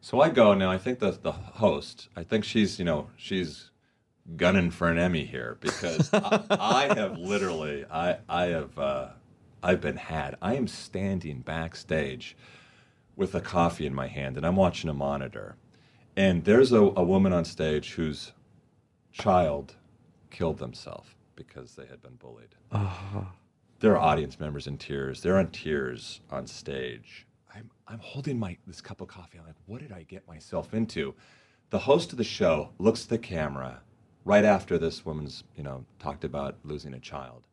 So I go now. I think the the host. I think she's you know she's gunning for an Emmy here because I, I have literally I I have uh, I've been had. I am standing backstage with a coffee in my hand and I'm watching a monitor, and there's a, a woman on stage whose child killed themselves because they had been bullied. Uh-huh. There are audience members in tears. They're in tears on stage. I'm, I'm holding my this cup of coffee. I'm like, what did I get myself into? The host of the show looks at the camera right after this woman's, you know, talked about losing a child.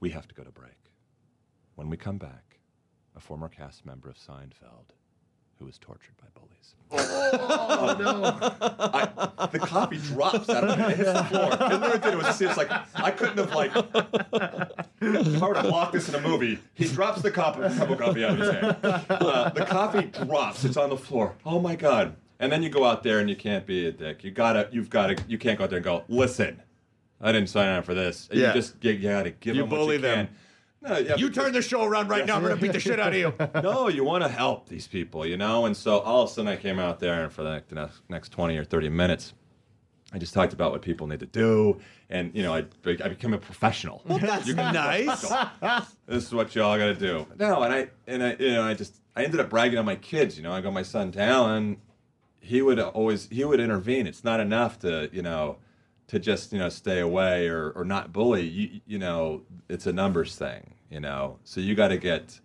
We have to go to break. When we come back, a former cast member of Seinfeld who was tortured by bullies. Oh no! I, the coffee drops out of it. It hits the floor. And what it did was see, it's like I couldn't have like if I were to block this in a movie, he drops the cup, cup of coffee out of his hand. Uh, the coffee drops. It's on the floor. Oh my god! And then you go out there and you can't be a dick. You gotta. You've gotta. You can't go out there and go. Listen, I didn't sign on for this. Yeah. You just you, gotta give You them what bully you them. can. No, yeah, You because- turn the show around right now. I'm gonna beat the shit out of you. no, you want to help these people, you know? And so all of a sudden I came out there and for the next, next 20 or 30 minutes, I just talked about what people need to do. And, you know, I, I became a professional. Well, That's nice. this is what y'all got to do. No, and I, and I, you know, I just, I ended up bragging on my kids, you know, I got my son Talon, he would always, he would intervene. It's not enough to, you know, to just, you know, stay away or, or not bully. You, you know, it's a numbers thing, you know? So you got to get,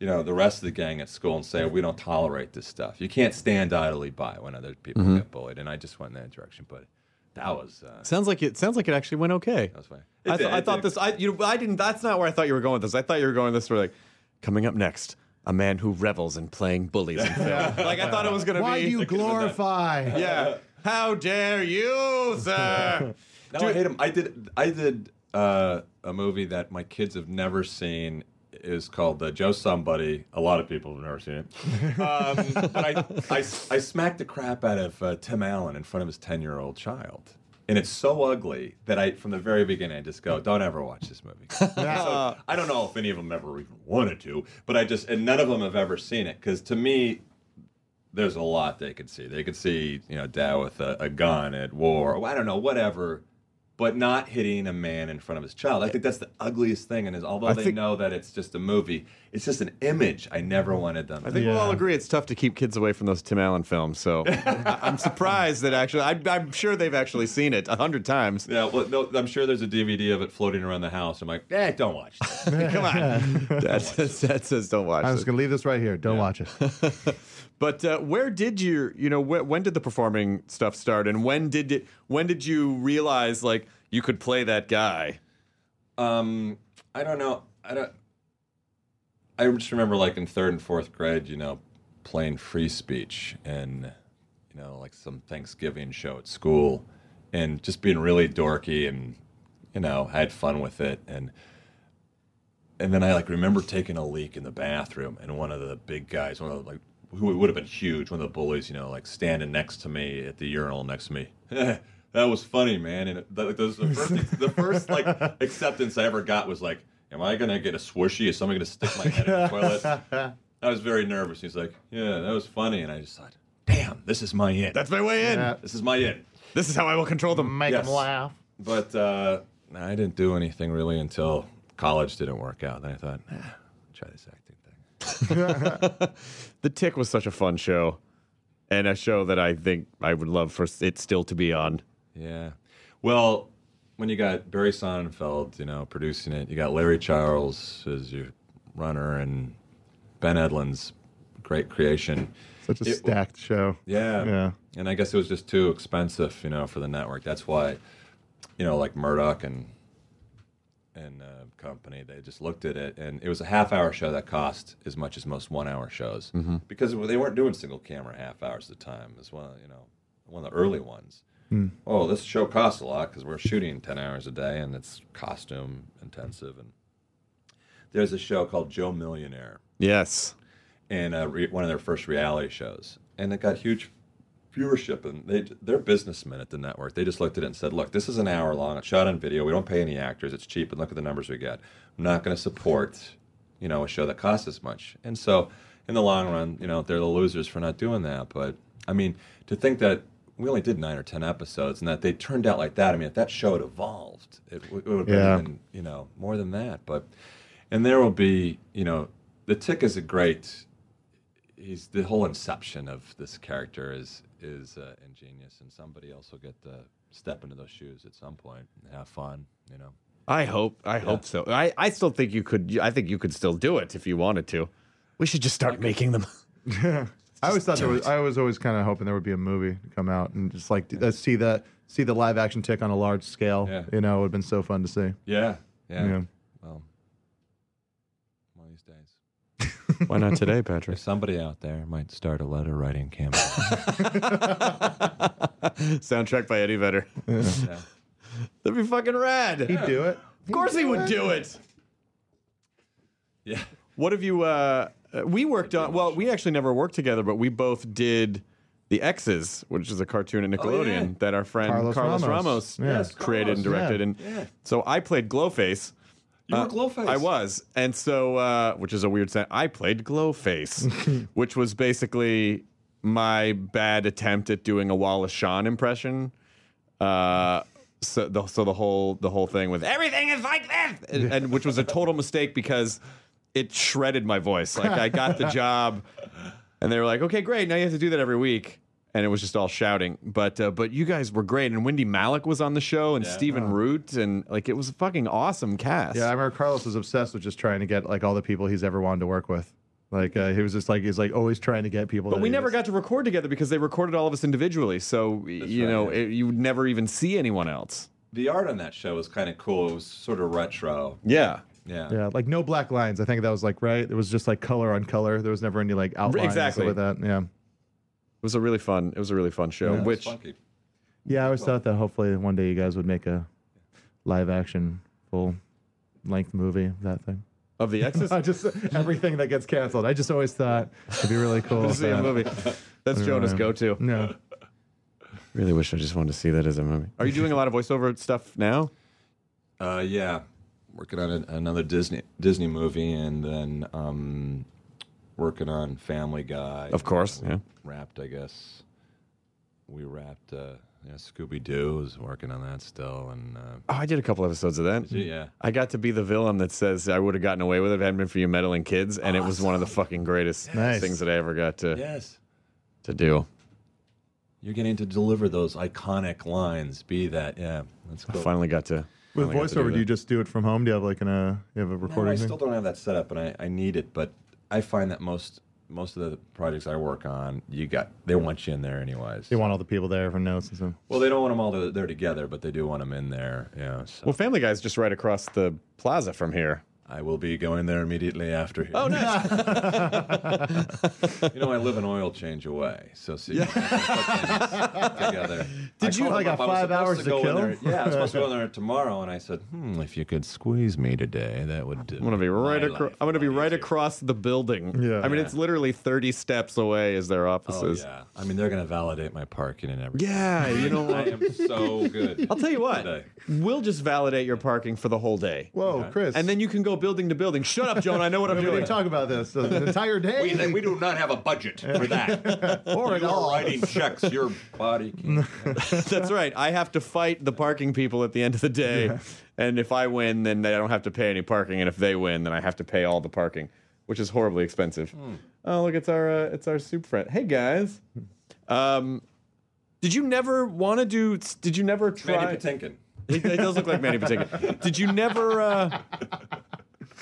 you know, the rest of the gang at school and say, we don't tolerate this stuff. You can't stand idly by when other people Mm-hmm. get bullied. And I just went in that direction. But that was, uh, Sounds like it. Sounds like it actually went okay. that was fine. I, th- did, I thought did. this. I you I didn't. That's not where I thought you were going with this. I thought you were going this where like coming up next, a man who revels in playing bullies in film. like I thought it was gonna be. Why do you glorify? yeah. How dare you, sir? No, I hate him. I did. I did uh, a movie that my kids have never seen. Is called uh, Joe Somebody. A lot of people have never seen it. Um, but I, I, I smacked the crap out of uh, Tim Allen in front of his ten-year-old child, and it's so ugly that I, from the very beginning, I just go, "Don't ever watch this movie." so, I don't know if any of them ever even wanted to, but I just, and none of them have ever seen it because to me, there's a lot they could see. They could see, you know, dad with a, a gun at war, or I don't know, whatever, but not hitting a man in front of his child. I think that's the ugliest thing. And is although I they think- know that it's just a movie, it's just an image. I never wanted them. I think we'll all agree it's tough to keep kids away from those Tim Allen films. So I- I'm surprised that actually, I, I'm sure they've actually seen it a hundred times. Yeah, well, no, I'm sure there's a DVD of it floating around the house. I'm like, eh, don't watch this. Come on, Dad says, Dad says don't watch. I'm just gonna leave this right here. Don't watch it. But uh, where did you, you know, wh- when did the performing stuff start, and when did it, when did you realize like you could play that guy? Um, I don't know. I don't. I just remember, like in third and fourth grade, you know, playing free speech and you know, like some Thanksgiving show at school, and just being really dorky and you know, had fun with it and. And then I like remember taking a leak in the bathroom, and one of the big guys, one of the, like who would have been huge, one of the bullies, you know, like standing next to me at the urinal next to me. that was funny, man. And it, that, that was the first, the first like acceptance I ever got was like, "Am I gonna get a swishy? Is somebody gonna stick my head in the toilet?" I was very nervous. He's like, "Yeah, that was funny," and I just thought, "Damn, this is my in. That's my way in. Yeah. this is my in." This is how I will control them. Make Yes. them laugh. But uh, I didn't do anything really until college didn't work out. Then I thought, eh, try this acting. The Tick was such a fun show, and a show that I think I would love for it still to be on. Yeah. Well, when you got Barry Sonnenfeld, you know, producing it, you got Larry Charles as your runner, and Ben Edlund's great creation. Such a It- stacked show. Yeah. Yeah. And I guess it was just too expensive, you know, for the network. That's why, you know, like Murdoch and and uh, company, they just looked at it, and it was a half-hour show that cost as much as most one-hour shows because they weren't doing single camera half hours at a time. As well, you know, one of the early ones. Oh, this show costs a lot because we're shooting ten hours a day, and it's costume intensive. And there's a show called Joe Millionaire Yes. and uh, re- one of their first reality shows, and it got huge viewership. And they they're businessmen at the network. They just looked at it and said, "Look, this is an hour long. It's shot on video. We don't pay any actors. It's cheap, and look at the numbers we get. I'm not going to support, you know, a show that costs as much." And so, in the long run, you know, they're the losers for not doing that. But I mean, to think that. We only did nine or ten episodes, and that they turned out like that. I mean, if that show had evolved, it, it would have been Yeah. even, you know more than that. But and there will be, you know, the Tick is a great. He's the whole inception of this character is is uh, ingenious, and somebody else will get to step into those shoes at some point and have fun. You know, I hope. I hope so. I, I still think you could. I think you could still do it if you wanted to. We should just start making them. I always thought there was. I was always kind of hoping there would be a movie to come out and just like uh, see that see the live action tick on a large scale. Yeah. You know, it would have been so fun to see. yeah, yeah. Yeah. Well, one of these days, Why not today, Patrick? if somebody out there might start a letter writing campaign. Soundtrack by Eddie Vedder. yeah. That'd be fucking rad. He'd do it. Of course he would do it. yeah. What have you? Uh, we worked on. Well, we actually never worked together, but we both did the X's, which is a cartoon at Nickelodeon yeah. that our friend Carlos Carlos, Ramos. Ramos, Yeah. Yes, created and directed. yeah. And Yeah. so I played Glowface. You Uh, were Glowface. I was, and so uh, which is a weird sound. I played Glowface, which was basically my bad attempt at doing a Wallace Shawn impression. Uh, so the so the whole the whole thing with everything is like this, and, and which was a total mistake because it shredded my voice. Like I got the job, and they were like, "Okay, great, now you have to do that every week." And it was just all shouting, but uh, but you guys were great, and Wendy Malick was on the show, and Stephen Root, and like it was a fucking awesome cast. Yeah, I remember Carlos was obsessed with just trying to get like all the people he's ever wanted to work with. Like uh, he was just like he's like always trying to get people. But we never was- got to record together because they recorded all of us individually. So you right, know, yeah. it, you would never even see anyone else. The art on that show was kind of cool. It was sort of retro. Yeah, Yeah. Yeah, like no black lines. I think that was like right. It was just like color on color. There was never any like outlines Exactly. with that. Yeah, it was a really fun. It was a really fun show. It was which funky. yeah. I always thought that hopefully one day you guys would make a live action full length movie of that thing. of the X's, I just everything that gets canceled. I just always thought it'd be really cool. to if see a movie. That's Jonah's go-to. No, Really wish I just wanted to see that as a movie. Are you doing a lot of voiceover stuff now? Uh, yeah, working on a, another Disney Disney movie, and then um, working on Family Guy. Of course, yeah. Wrapped, I guess. We wrapped. Uh, yeah, Scooby Doo is working on that still, and uh, Oh, I did a couple episodes of that. yeah, I got to be the villain that says I would have gotten away with it if it hadn't been for you meddling kids, and it was one of the fucking greatest Nice. things that I ever got to yes, to do. you're getting to deliver those iconic lines. Be that, yeah, that's cool. I finally got to. with finally got to voiceover, do that. you just do it from home? Do you have like an uh, you have a recording? No, recording? I thing? still don't have that set up, and I, I need it. But I find that most most of the projects I work on, you got they want you in there anyways. They want all the people there for notes and stuff. Well, they don't want them all to- there together, but they do want them in there. Yeah. So Well, Family Guy's just right across the plaza from here. I will be going there immediately after. Here. Oh, nice. You know, I live an oil change away, so see, yeah. together. Did you- called Only them got up. I five hours to go in kill? there- Yeah, I was supposed to go in there tomorrow, and I said, "Hmm, if you could squeeze me today, that would." I'm gonna be right across. I'm gonna be right across the building. Yeah. I mean, Yeah. it's literally 30 steps away as their offices. Oh offices. yeah, I mean they're gonna validate my parking and everything. yeah. You know I am so good. I'll tell you what. Today. We'll just validate your parking for the whole day, Whoa, Chris! and then you can go building to building. Shut up, Joan. I know what I'm doing. we talk about this the, the entire day. We, we do not have a budget for that. or at all. writing checks. Your body can't. That's right. I have to fight the parking people at the end of the day, and if I win, then I don't have to pay any parking, and if they win, then I have to pay all the parking. which is horribly expensive. Oh, look, it's our uh, it's our soup friend. Hey guys, um, did you never want to do? Did you never try? Mandy Patinkin. It, it does look like Mandy Patinkin. Did you never? Uh,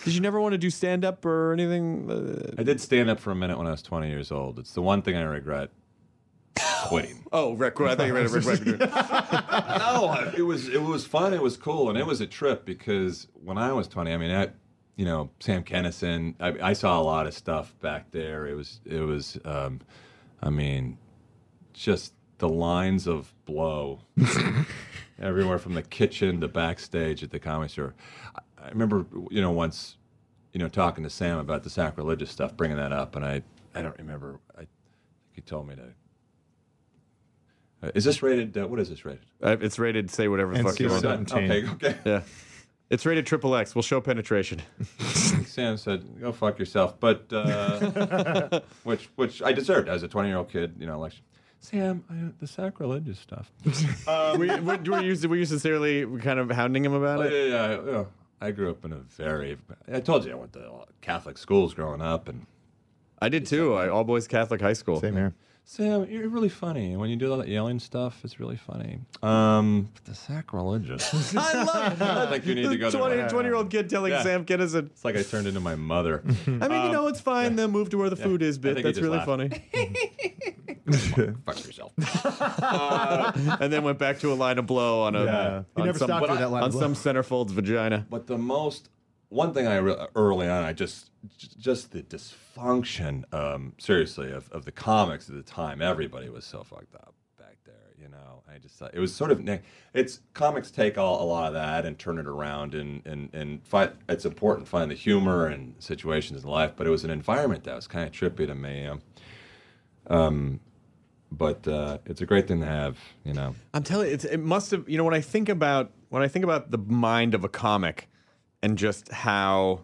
did you never want to do stand up or anything? Uh, I did stand up for a minute when I was 20 years old. It's the one thing I regret quitting. oh, Rick, I thought you read it. no, it was it was fun. It was cool, and it was a trip because when I was 20, I mean, I, you know, Sam Kinison, I, I saw a lot of stuff back there. It was it was, um, I mean, just the lines of blow everywhere from the kitchen to backstage at the comedy store. I, remember, you know, once, you know, talking to Sam about the sacrilegious stuff, bringing that up, and I I don't remember. I think he told me to. Uh, is this rated? Uh, what is this rated? Uh, it's rated. Say whatever the fuck you want. NC-17. Okay, okay. Yeah, it's rated triple X. We'll show penetration. Sam said, "Go fuck yourself," but uh, which which I deserved as a twenty year old kid. You know, like Sam, I, the sacrilegious stuff. were, you, were, were you were you sincerely kind of hounding him about Oh, it? yeah, yeah, yeah. I grew up in a very. I told you I went to Catholic schools growing up, and I did too. I, all boys Catholic high school. Same here. Sam, you're really funny. When you do all that yelling stuff, it's really funny. Um, but the sacrilegious. I love. it. I think you need to go there. 20, 20 year old kid telling Yeah. Sam Kinison. It's like I turned into my mother. I mean, you know, it's fine. The move to where the food is I bit. think he That's just really laughed. funny. fuck yourself. and then went back to a line of blow on a Yeah. He on never some, stopped doing that line on of blow. some centerfold's vagina. But the most one thing I re- early on, I just just the dysfunction, um, seriously, of, of the comics at the time. Everybody was so fucked up back there, you know. I just thought it was sort of it's comics take all, a lot of that and turn it around and and and find it's important find the humor and situations in life, but it was an environment that was kind of trippy to me. Um, um, but uh, it's a great thing to have, you know. I'm telling you, it must have. You know, when I think about when I think about the mind of a comic, and just how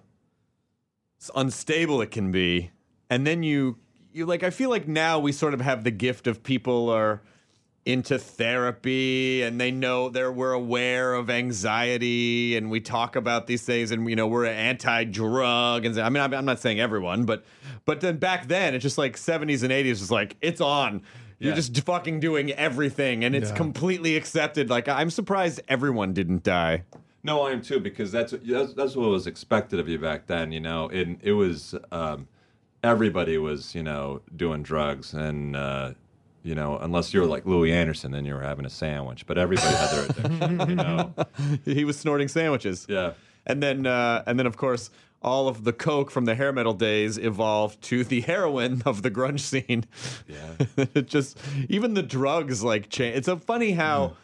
unstable it can be, and then you you like, I feel like now we sort of have the gift of people are into therapy and they know they're we're aware of anxiety and we talk about these things and you know we're anti-drug and I mean I'm, I'm not saying everyone but but then back then it's just like 70s and 80s was like it's on you're Yeah. just fucking doing everything and it's Yeah. completely accepted like I'm surprised everyone didn't die No, I am too because that's that's, that's what was expected of you back then. You know, and it was um, everybody was you know doing drugs and. Uh, you know, unless you were like Louie Anderson, then you were having a sandwich. But everybody had their addiction. You know, he was snorting sandwiches yeah. and then uh, and then of course all of the coke from the hair metal days evolved to the heroin of the grunge scene. Yeah. it just even the drugs like change. It's so funny how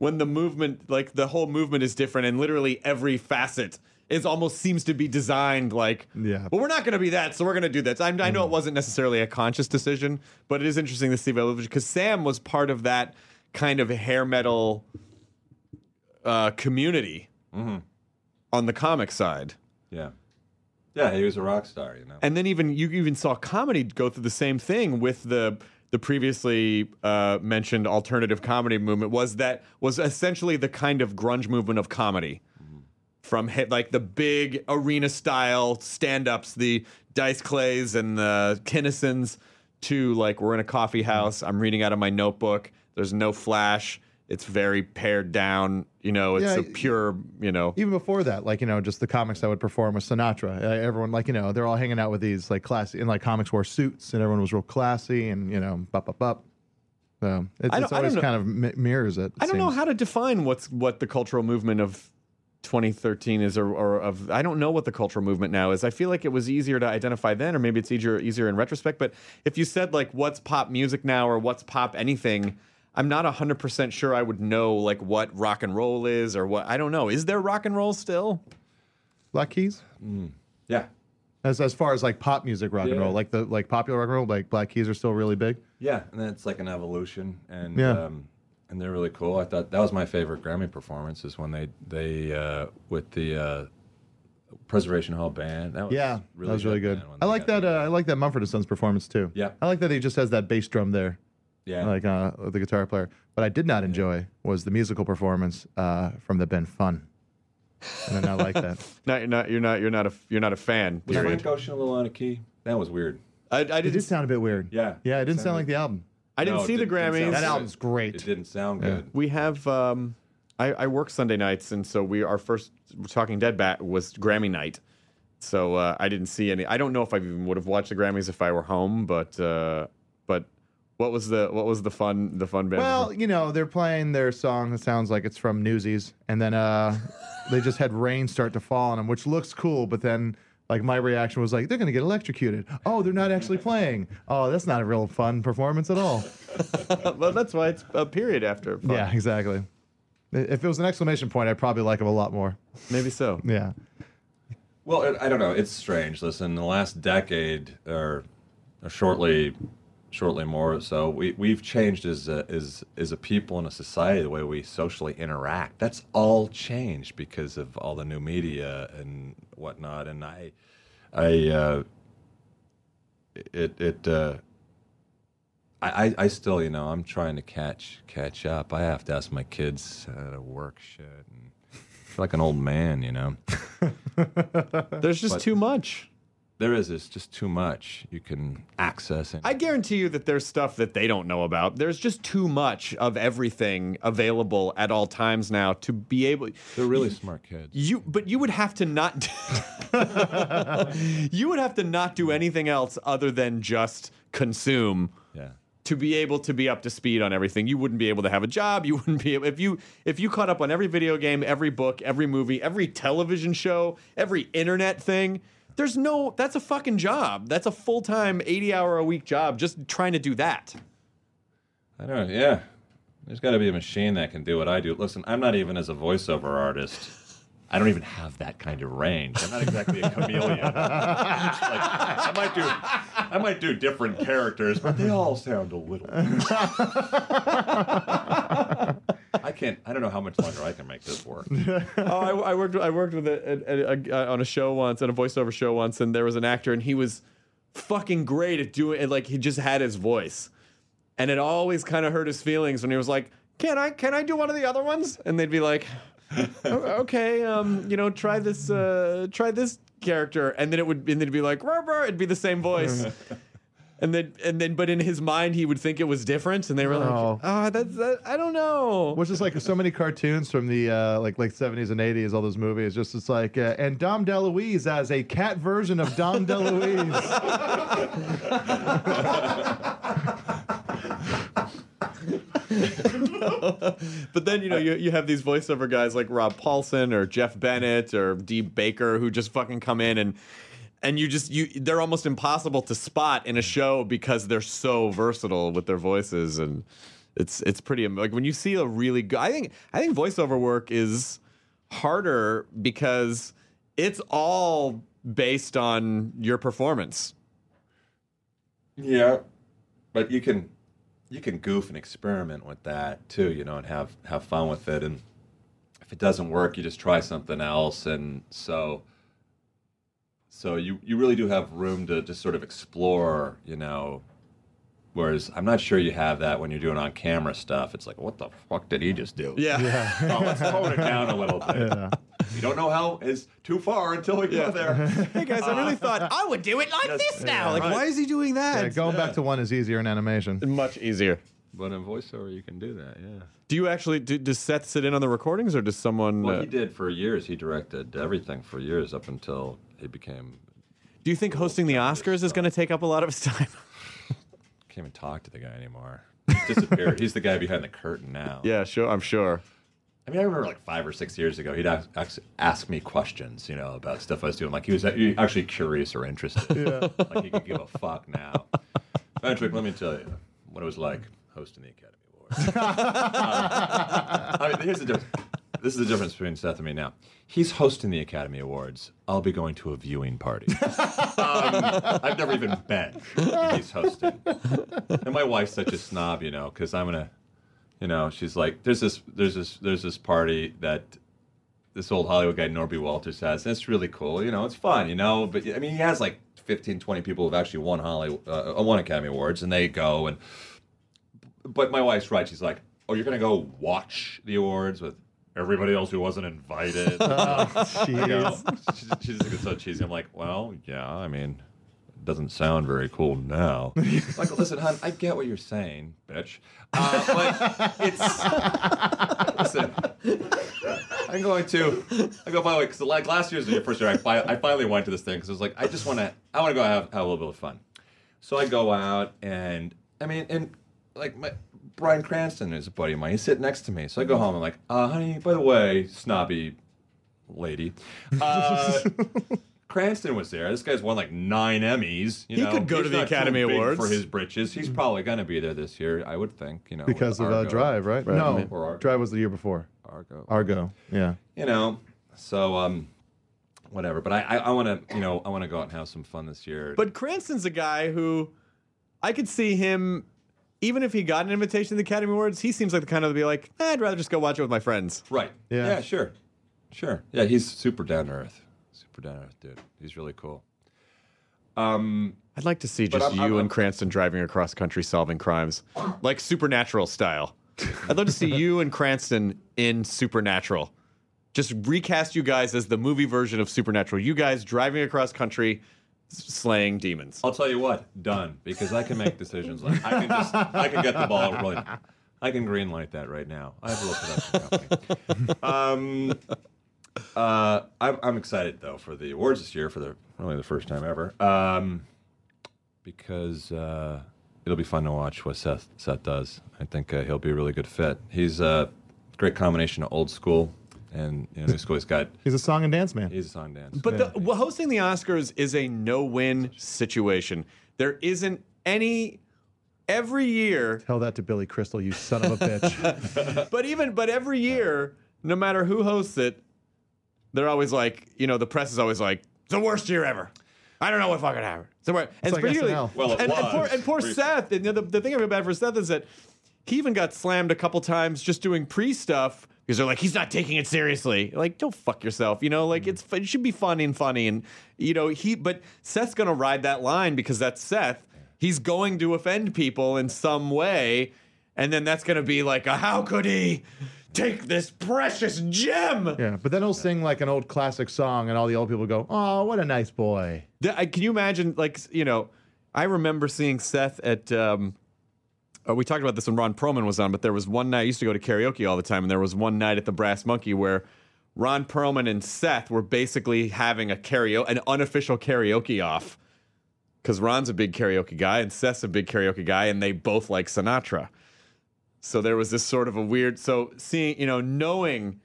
when the movement like the whole movement is different and literally every facet is almost seems to be designed like Yeah. well we're not going to be that so we're going to do this I, I know it wasn't necessarily a conscious decision but it is interesting to see because sam was part of that kind of hair metal uh, community on the comic side Yeah. Yeah, he was a rock star, you know. and then even you even saw comedy go through the same thing with the the previously uh, mentioned alternative comedy movement was that was essentially the kind of grunge movement of comedy. From hit like the big arena style stand-ups the dice clays and the kinisons to like we're in a coffee house i'm reading out of my notebook there's no flash it's very pared down you know it's Yeah, a pure you know Even before that, like you know, just the comics I would perform with Sinatra. Uh, everyone, like you know, they're all hanging out with these like classy, and like comics wore suits, and everyone was real classy, and you know, bup bup bup. So it's, it's always kind of mi- mirrors it. it I don't know how to define what's what the cultural movement of 2013 is, or, or of I don't know what the cultural movement now is. I feel like it was easier to identify then, or maybe it's easier easier in retrospect. But if you said like what's pop music now, or what's pop anything, I'm not hundred percent sure I would know like what rock and roll is, or what I don't know. Is there rock and roll still? Black Keys. yeah. As as far as like pop music, rock and roll, like the like popular rock and roll, like Black Keys are still really big. Yeah, and then it's like an evolution, and Yeah. um, and they're really cool. I thought that was my favorite Grammy performance is when they they uh, with the uh, Preservation Hall band. That was Yeah, really that was really good. man, I like that. Uh. I like that Mumford and Sons performance too. Yeah. I like that he just has that bass drum there, yeah, like uh, the guitar player. What I did not enjoy was the musical performance uh, from the Ben Fun. and then I like that. Not, you're not. You're not. You're not a. You're not a fan. Was Period. Frank Ocean a little on a key? That was weird. I, I didn't. did sound a bit weird. Yeah. Yeah, it didn't sound like the album. I didn't No, it see the didn't- didn't sound Grammys. That good. album's great. It didn't sound Yeah. good. We have. Um, I, I work Sunday nights, and so we our first Talking Dead bat was Grammy night. So uh, I didn't see any. I don't know if I even would have watched the Grammys if I were home, but uh, but what was the what was the fun the fun band? Well, you know, they're playing their song that sounds like it's from Newsies, and then uh, they just had rain start to fall on them, which looks cool. But then, like, my reaction was like, they're going to get electrocuted. Oh, they're not actually playing. Oh, that's not a real fun performance at all. well, that's why it's a period after. Fun. Yeah, exactly. If it was an exclamation point, I'd probably like them a lot more. maybe so. Yeah. Well, it, I don't know. It's strange. Listen, the last decade, or, or shortly, shortly more so, we we've changed as a, as as a people and a society the way we socially interact. That's all changed because of all the new media and whatnot. And I, I, uh, it it. Uh, I, I, still, you know, I'm trying to catch catch up. I have to ask my kids how to work shit, and I feel like an old man, you know. There's just But- too much. There is. It's just too much. You can access it. I guarantee you that there's stuff that they don't know about. There's just too much of everything available at all times now to be able. They're really smart kids. You, but you would have to not. you would have to not do anything else other than just consume Yeah. to be able to be up to speed on everything. You wouldn't be able to have a job. You wouldn't be able if you if you caught up on every video game, every book, every movie, every television show, every internet thing. There's no that's a fucking job. That's a full-time 80-hour a week job just trying to do that. I don't know. Yeah. There's got to be a machine that can do what I do. Listen, I'm not even as a voiceover artist. I don't even have that kind of range. I'm not exactly a chameleon. like, I might do, I might do different characters, but they all sound a little. I can't. I don't know how much longer I can make this work. oh, I, I worked. I worked with a, a, a, on a show once, on a voiceover show once, and there was an actor, and he was fucking great at doing. it. Like he just had his voice, and it always kind of hurt his feelings when he was like, "Can I? Can I do one of the other ones?" And they'd be like, "Okay, um, you know, try this. Uh, try this character," and then it would, and then it'd be like, "Rah, rah," it'd be the same voice. And then, and then, but in his mind, he would think it was different, and they were like, Oh. "Ah, that's that. I don't know." Which is like so many cartoons from the uh, like like 70s and 80s, all those movies. Just it's like, uh, and Dom DeLuise as a cat version of Dom DeLuise. But then you know you, you have these voiceover guys like Rob Paulsen or Jeff Bennett or Dee Baker who just fucking come in and and you just you they're almost impossible to spot in a show because they're so versatile with their voices and it's it's pretty like when you see a really good I think I think voiceover work is harder because it's all based on your performance. Yeah, but you can you can goof and experiment with that too, you know, and have have fun with it. And if it doesn't work, you just try something else. And so so you you really do have room to just sort of explore, you know. Whereas I'm not sure you have that when you're doing on camera stuff. It's like, what the fuck did he just do? Yeah. Oh, let's tone it down a little bit. You don't know how is too far until we Yeah. go there. hey guys, I really uh, thought I would do it like this now. Like, why is he doing that? yeah, going back to one is easier in animation. much easier. But in voiceover, you can do that. Yeah. Do you actually do, does Seth sit in on the recordings or does someone? Well, uh, he did for years. He directed everything for years up until he became. do you think hosting the Oscars is going to take up a lot of his time? Can't even talk to the guy anymore. He's disappeared. He's the guy behind the curtain now. yeah, sure. I'm sure. I mean, I remember like five or six years ago, he'd ask, ask, ask me questions, you know, about stuff I was doing. Like he was actually curious or interested. Yeah. like he could give a fuck now. Patrick, let me tell you what it was like hosting the Academy Awards. Uh, I mean, here's the difference. This is the difference between Seth and me now. He's hosting the Academy Awards. I'll be going to a viewing party. um, I've never even been. He's hosting. And my wife's such a snob, you know, because I'm gonna, you know, she's like, there's this, there's this, there's this party that this old Hollywood guy Norby Walters has, and it's really cool. You know, it's fun. You know, but I mean, he has like 15, 20 people who've actually won Hollywood, uh, won Academy Awards, and they go and. But my wife's right. She's like, "Oh, you're gonna go watch the awards with everybody else who wasn't invited. Oh, You know, she, she just gets so cheesy. I'm like, well, yeah, I mean, it doesn't sound very cool now. like, listen, hon, I get what you're saying, bitch. Uh, but it's listen. I'm going to. I go by the way because like last year's your first year. I, fi- I finally went to this thing because I was like, I just want to. I want to go have, have a little bit of fun. So I go out and I mean, and like my Bryan Cranston is a buddy of mine. He's sitting next to me. So I go home. I'm like, uh, honey, by the way, snobby lady. Uh, Cranston was there. This guy's won like nine Emmys. You He know, could go He's to the not too Academy big Awards. for his britches. He's probably going to be there this year, I would think. You know, Because of uh, Argo. Drive, right? No, Or Argo. Drive was the year before. Argo. Argo, yeah. You know, so um, whatever. But I, I, I want to, you know, I want to go out and have some fun this year. But Cranston's a guy who I could see him, even if he got an invitation to the Academy Awards, he seems like the kind of to be like, "Eh, I'd rather just go watch it with my friends. right. Yeah. Yeah. Sure. Sure. Yeah. He's super down to earth. Super down to earth, dude. He's really cool. Um. I'd like to see just I'm- you I'm- and Cranston driving across country solving crimes, like Supernatural style. I'd love to see you and Cranston in Supernatural. Just recast you guys as the movie version of Supernatural. You guys driving across country, s- slaying demons. I'll tell you what, done because I can make decisions. Like I can just, I can get the ball rolling. I can green light that right now. I have a little production company. Um, uh, I'm, I'm excited though for the awards this year for the really the first time ever. Um, because uh, it'll be fun to watch what Seth Seth does. I think uh, he'll be a really good fit. He's a great combination of old school and you know, new school. He's got He's a song and dance man. he's a song and dance. But the, well, hosting the Oscars is a no-win situation. There isn't any every year, Tell that to Billy Crystal, you son of a bitch. but even but every year, no matter who hosts it, they're always like, you know, the press is always like, it's the worst year ever. I don't know what fucking happened. So, and it's like particularly SNL. Well, it and, and poor, and poor. Seth. And the, the thing I feel bad for Seth is that he even got slammed a couple times just doing pre stuff because they're like, he's not taking it seriously. Like, don't fuck yourself. You know, like it's it should be fun and funny, and you know he. But Seth's gonna ride that line because that's Seth. He's going to offend people in some way, and then that's gonna be like, a, how could he take this precious gem? yeah, but then he'll sing like an old classic song, and all the old people go, "Oh, what a nice boy." Th- I- Can you imagine, like, you know, I remember seeing Seth at. Um, uh, we talked about this when Ron Perlman was on, but there was one night I used to go to karaoke all the time, and there was one night at the Brass Monkey where Ron Perlman and Seth were basically having a karaoke, an unofficial karaoke off, because Ron's a big karaoke guy and Seth's a big karaoke guy, and they both like Sinatra. So there was this sort of a weird. So seeing, you know, knowing,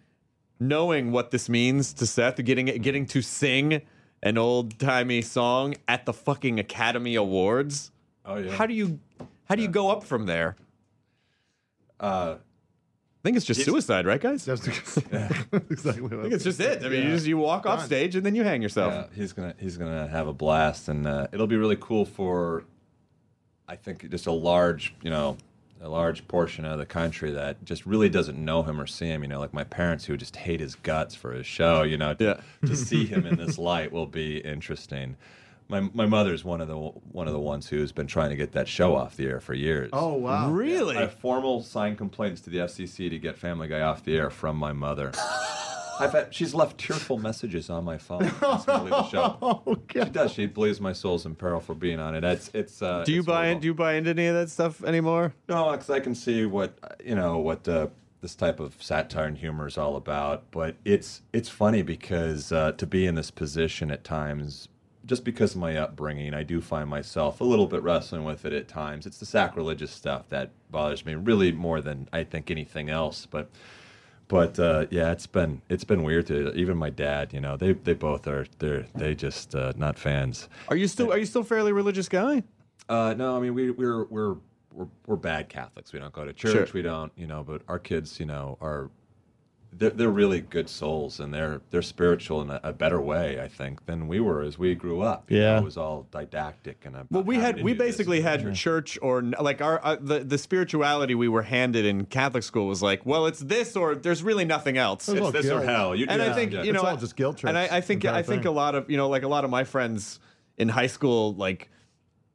knowing what this means to Seth, getting getting to sing an old timey song at the fucking Academy Awards. oh yeah. How do you, how do you go up from there? uh, I think it's just He's- suicide, right, guys? I That's exactly what think it's just it. I mean, you just you walk off stage and then you hang yourself. Yeah, he's gonna he's gonna have a blast, and uh, it'll be really cool for, I think, just a large you know, a large portion of the country that just really doesn't know him or see him. You know, like my parents who just hate his guts for his show. You know, to, Yeah. to see him in this light will be interesting. My my mother's one of the one of the ones who's been trying to get that show off the air for years. Oh wow! Really? I have formal signed complaints to the FCC to get Family Guy off the air from my mother. I've had, she's left tearful messages on my phone. asking to the show. Oh She does. She believes my soul's in peril for being on it. It's it's. Uh, do you it's buy in, horrible. do you buy into any of that stuff anymore? No, because I can see what you know what uh, this type of satire and humor is all about. But it's it's funny because uh, to be in this position at times, just because of my upbringing, I do find myself a little bit wrestling with it at times. It's the sacrilegious stuff that bothers me really more than I think anything else. But but uh, yeah, it's been it's been weird to even my dad. You know, they they both are they're they just uh, not fans. Are you still are you still fairly religious guy? Uh, no, I mean we we're we're we're, we're bad Catholics. We don't go to church. Sure. We don't, you know. But our kids, you know, are they're, they're really good souls, and they're they're spiritual in a, a better way, I think, than we were as we grew up. You know, Yeah. it was all didactic and. about Well, we had we do this basically and had church or like our uh, the the spirituality we were handed in Catholic school was like, well, it's this or there's really nothing else. It's It's all this or hell. You and I think yeah. you know, It's all just guilt trips, And I, I think I think thing. a lot of you know, like a lot of my friends in high school, like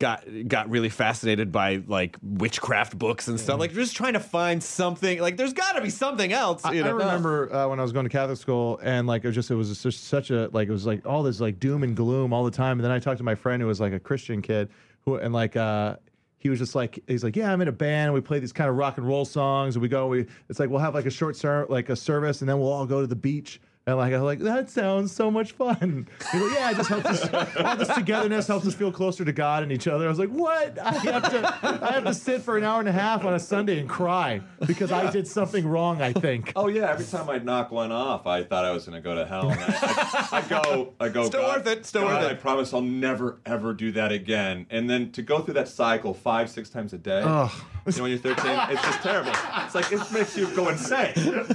got got really fascinated by like witchcraft books and stuff. Like just trying to find something. Like there's got to be something else. I, I remember uh, when I was going to Catholic school, and like it was just it was just such a like it was like all this like doom and gloom all the time. And then I talked to my friend who was like a Christian kid, who and like uh, he was just like he's like yeah I'm in a band and we play these kind of rock and roll songs and we go we it's like we'll have like a short ser- like a service and then we'll all go to the beach. And like I was like that sounds so much fun. Like, yeah, it just helps us all this togetherness helps us feel closer to God and each other. I was like, what? I have to I have to sit for an hour and a half on a Sunday and cry because I did something wrong. I think. Oh yeah, every time I'd knock one off, I thought I was going to go to hell. And I, I, I go, I go. Still God, worth it, still God, worth it." I promise I'll never ever do that again. And then to go through that cycle five, six times a day. Ugh. You know, when you're 13, it's just terrible. It's like it makes you go insane.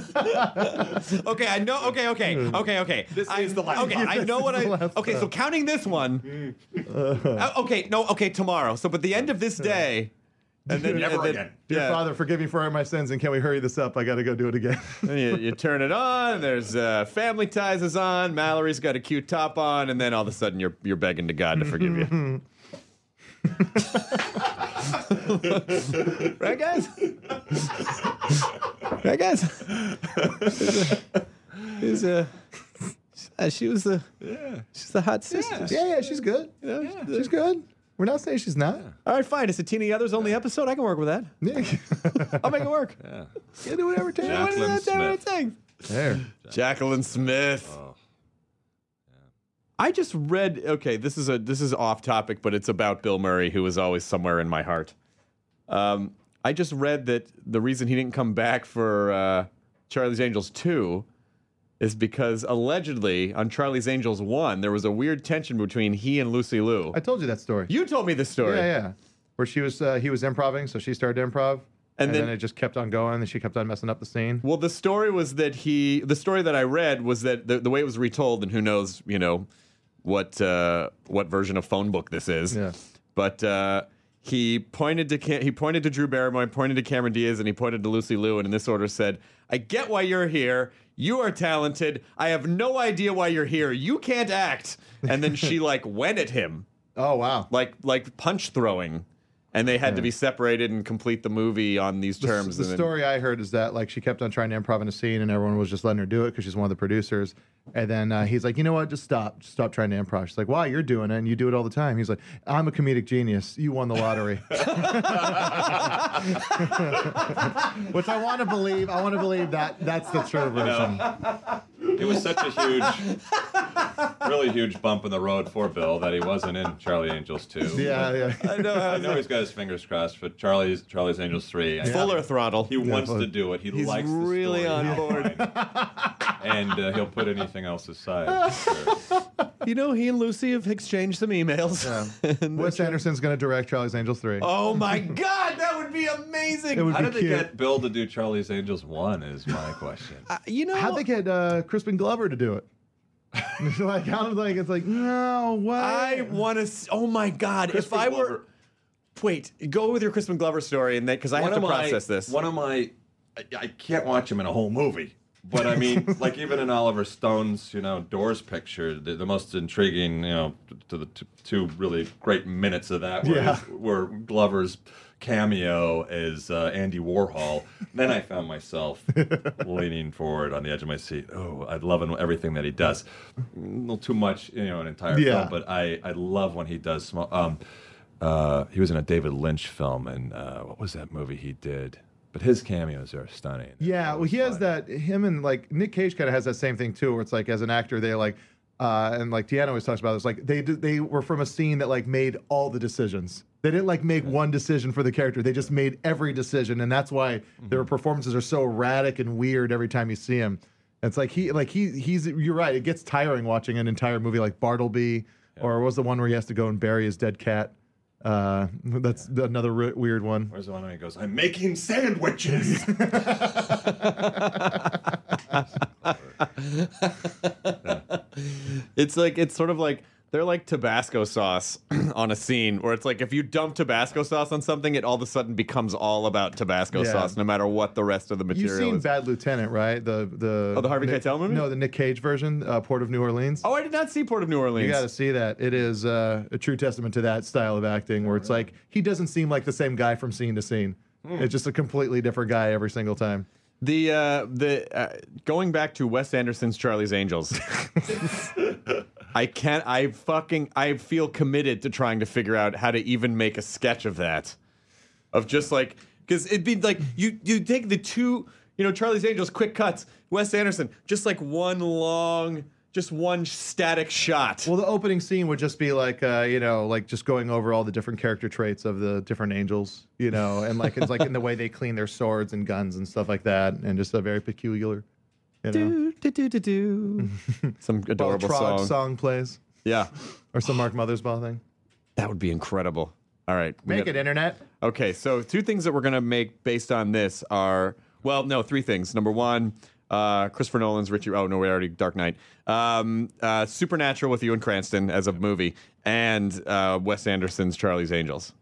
Okay, I know. Okay, okay, okay, okay. Okay. This I, is the last Okay, time. I know what I. the Okay, so counting this one. Uh, okay, no, okay, tomorrow. So, but the end of this day, and then Never and then- again. Dear yeah. Father, forgive me for all my sins, and can we hurry this up? I got to go do it again. Then you, you turn it on. There's uh, Family Ties is on. Mallory's got a cute top on, and then all of a sudden you're you're begging to God to forgive you. right, guys? right, guys? Is uh, uh, she was the yeah. She's the hot sister. yeah, yeah, she's good. Yeah. She's good. We're not saying she's not. All right, fine. It's a Tina Yothers only episode. I can work with that. Yeah. I'll make it work. Yeah. yeah, do whatever it takes. Jaclyn What is that Smith. thing? There. Jaclyn Smith. Oh. I just read. Okay, this is a this is off topic, but it's about Bill Murray, who is always somewhere in my heart. Um, I just read that the reason he didn't come back for uh, Charlie's Angels two is because allegedly on Charlie's Angels one there was a weird tension between he and Lucy Liu. I told you that story. you told me this story. Yeah, yeah. Where she was, uh, he was improving, so she started to improv, And and, then- then, it just kept on going, and she kept on messing up the scene. Well, the story was that he. The story that I read was that the, the way it was retold, and who knows, you know, what uh, what version of phone book this is. Yeah. But uh, he pointed to he pointed to Drew Barrymore, pointed to Cameron Diaz, and he pointed to Lucy Liu, and in this order said, "I get why you're here. You are talented. I have no idea why you're here. You can't act." And then she like went at him, Oh wow. like like punch throwing, and they had to be separated and complete the movie on these terms. the and then- story I heard is that like she kept on trying to improv in a scene, and everyone was just letting her do it because she's one of the producers. And then uh, he's like, you know what? Just stop. Just stop trying to improv. She's like, why? You're doing it, and you do it all the time. He's like, I'm a comedic genius. You won the lottery. Which I want to believe. I want to believe that that's the true version. It was such a huge, really huge bump in the road for Bill that he wasn't in Charlie Angels 2. Yeah, yeah. I know. I know he's got his fingers crossed for Charlie's Charlie's Angels 3. and Fuller throttle. He wants to do it. He He's likes the really story. on board. and uh, he'll put anything else aside. Sure. You know, he and Lucy have exchanged some emails. And Wes Anderson's going to direct Charlie's Angels 3. oh my God, that would be amazing. It would How be did they get Bill to do Charlie's Angels 1 is my question. Uh, you know, How'd they get uh, Crispin Glover to do it? like, how did like it's like no what? I want to. Oh my God, Crispin if I Glover- were. Wait, go with your Crispin Glover story, and then because I have to of my- process this. One of my, I, I can't watch him in a whole movie. But I mean, like even in Oliver Stone's, you know, Doors picture, the, the most intriguing, you know, to the t- two really great minutes of that were, Yeah. were Glover's cameo as uh, Andy Warhol. then I found myself leaning forward on the edge of my seat. Oh, I love him, everything that he does. A little too much, you know, an entire Yeah. film, but I, I love when he does small. Um, uh, he was in a David Lynch film, and uh, what was that movie he did? But his cameos are stunning. Yeah, well, he has that. Him and like Nick Cage kind of has that same thing too, where it's like as an actor, they like, uh, and like Deanna always talks about this. Like they they were from a scene that like made all the decisions. They didn't like make one decision for the character. They just made every decision, and that's why their performances are so erratic and weird every time you see him. It's like he like he he's you're right. It gets tiring watching an entire movie like Bartleby, or was the one where he has to go and bury his dead cat. Uh, that's another re- weird one. Where's the one where he goes, I'm making sandwiches? It's like it's sort of like they're like Tabasco sauce on a scene where it's like if you dump Tabasco sauce on something, it all of a sudden becomes all about Tabasco Yeah. sauce, no matter what the rest of the material is. You've seen is. Bad Lieutenant, right? The the Oh, the Harvey Nick- Keitel movie? No, the Nick Cage version, uh, Port of New Orleans. oh, I did not see Port of New Orleans. You got to see that. It is uh, a true testament to that style of acting, where it's like he doesn't seem like the same guy from scene to scene. Hmm. It's just a completely different guy every single time. The uh, the uh, going back to Wes Anderson's Charlie's Angels. I can't. I fucking. I feel committed to trying to figure out how to even make a sketch of that, of just like because it'd be like you you take the two you know Charlie's Angels quick cuts, Wes Anderson just like one long, just one static shot. Well, the opening scene would just be like, uh, you know, like just going over all the different character traits of the different angels, you know, and like it's like in the way they clean their swords and guns and stuff like that, and just a very peculiar, you know, do, do, do, do, do. Some adorable song. song plays Yeah, or some Mark Mothersbaugh thing. that would be incredible. All right, Make got- it internet. Okay, so two things that we're gonna make based on this are well, no, three things. Number one, uh, Christopher Nolan's Richie. Oh no, we already Dark Knight. Um, uh, Supernatural with you and Cranston as a movie, and uh, Wes Anderson's Charlie's Angels.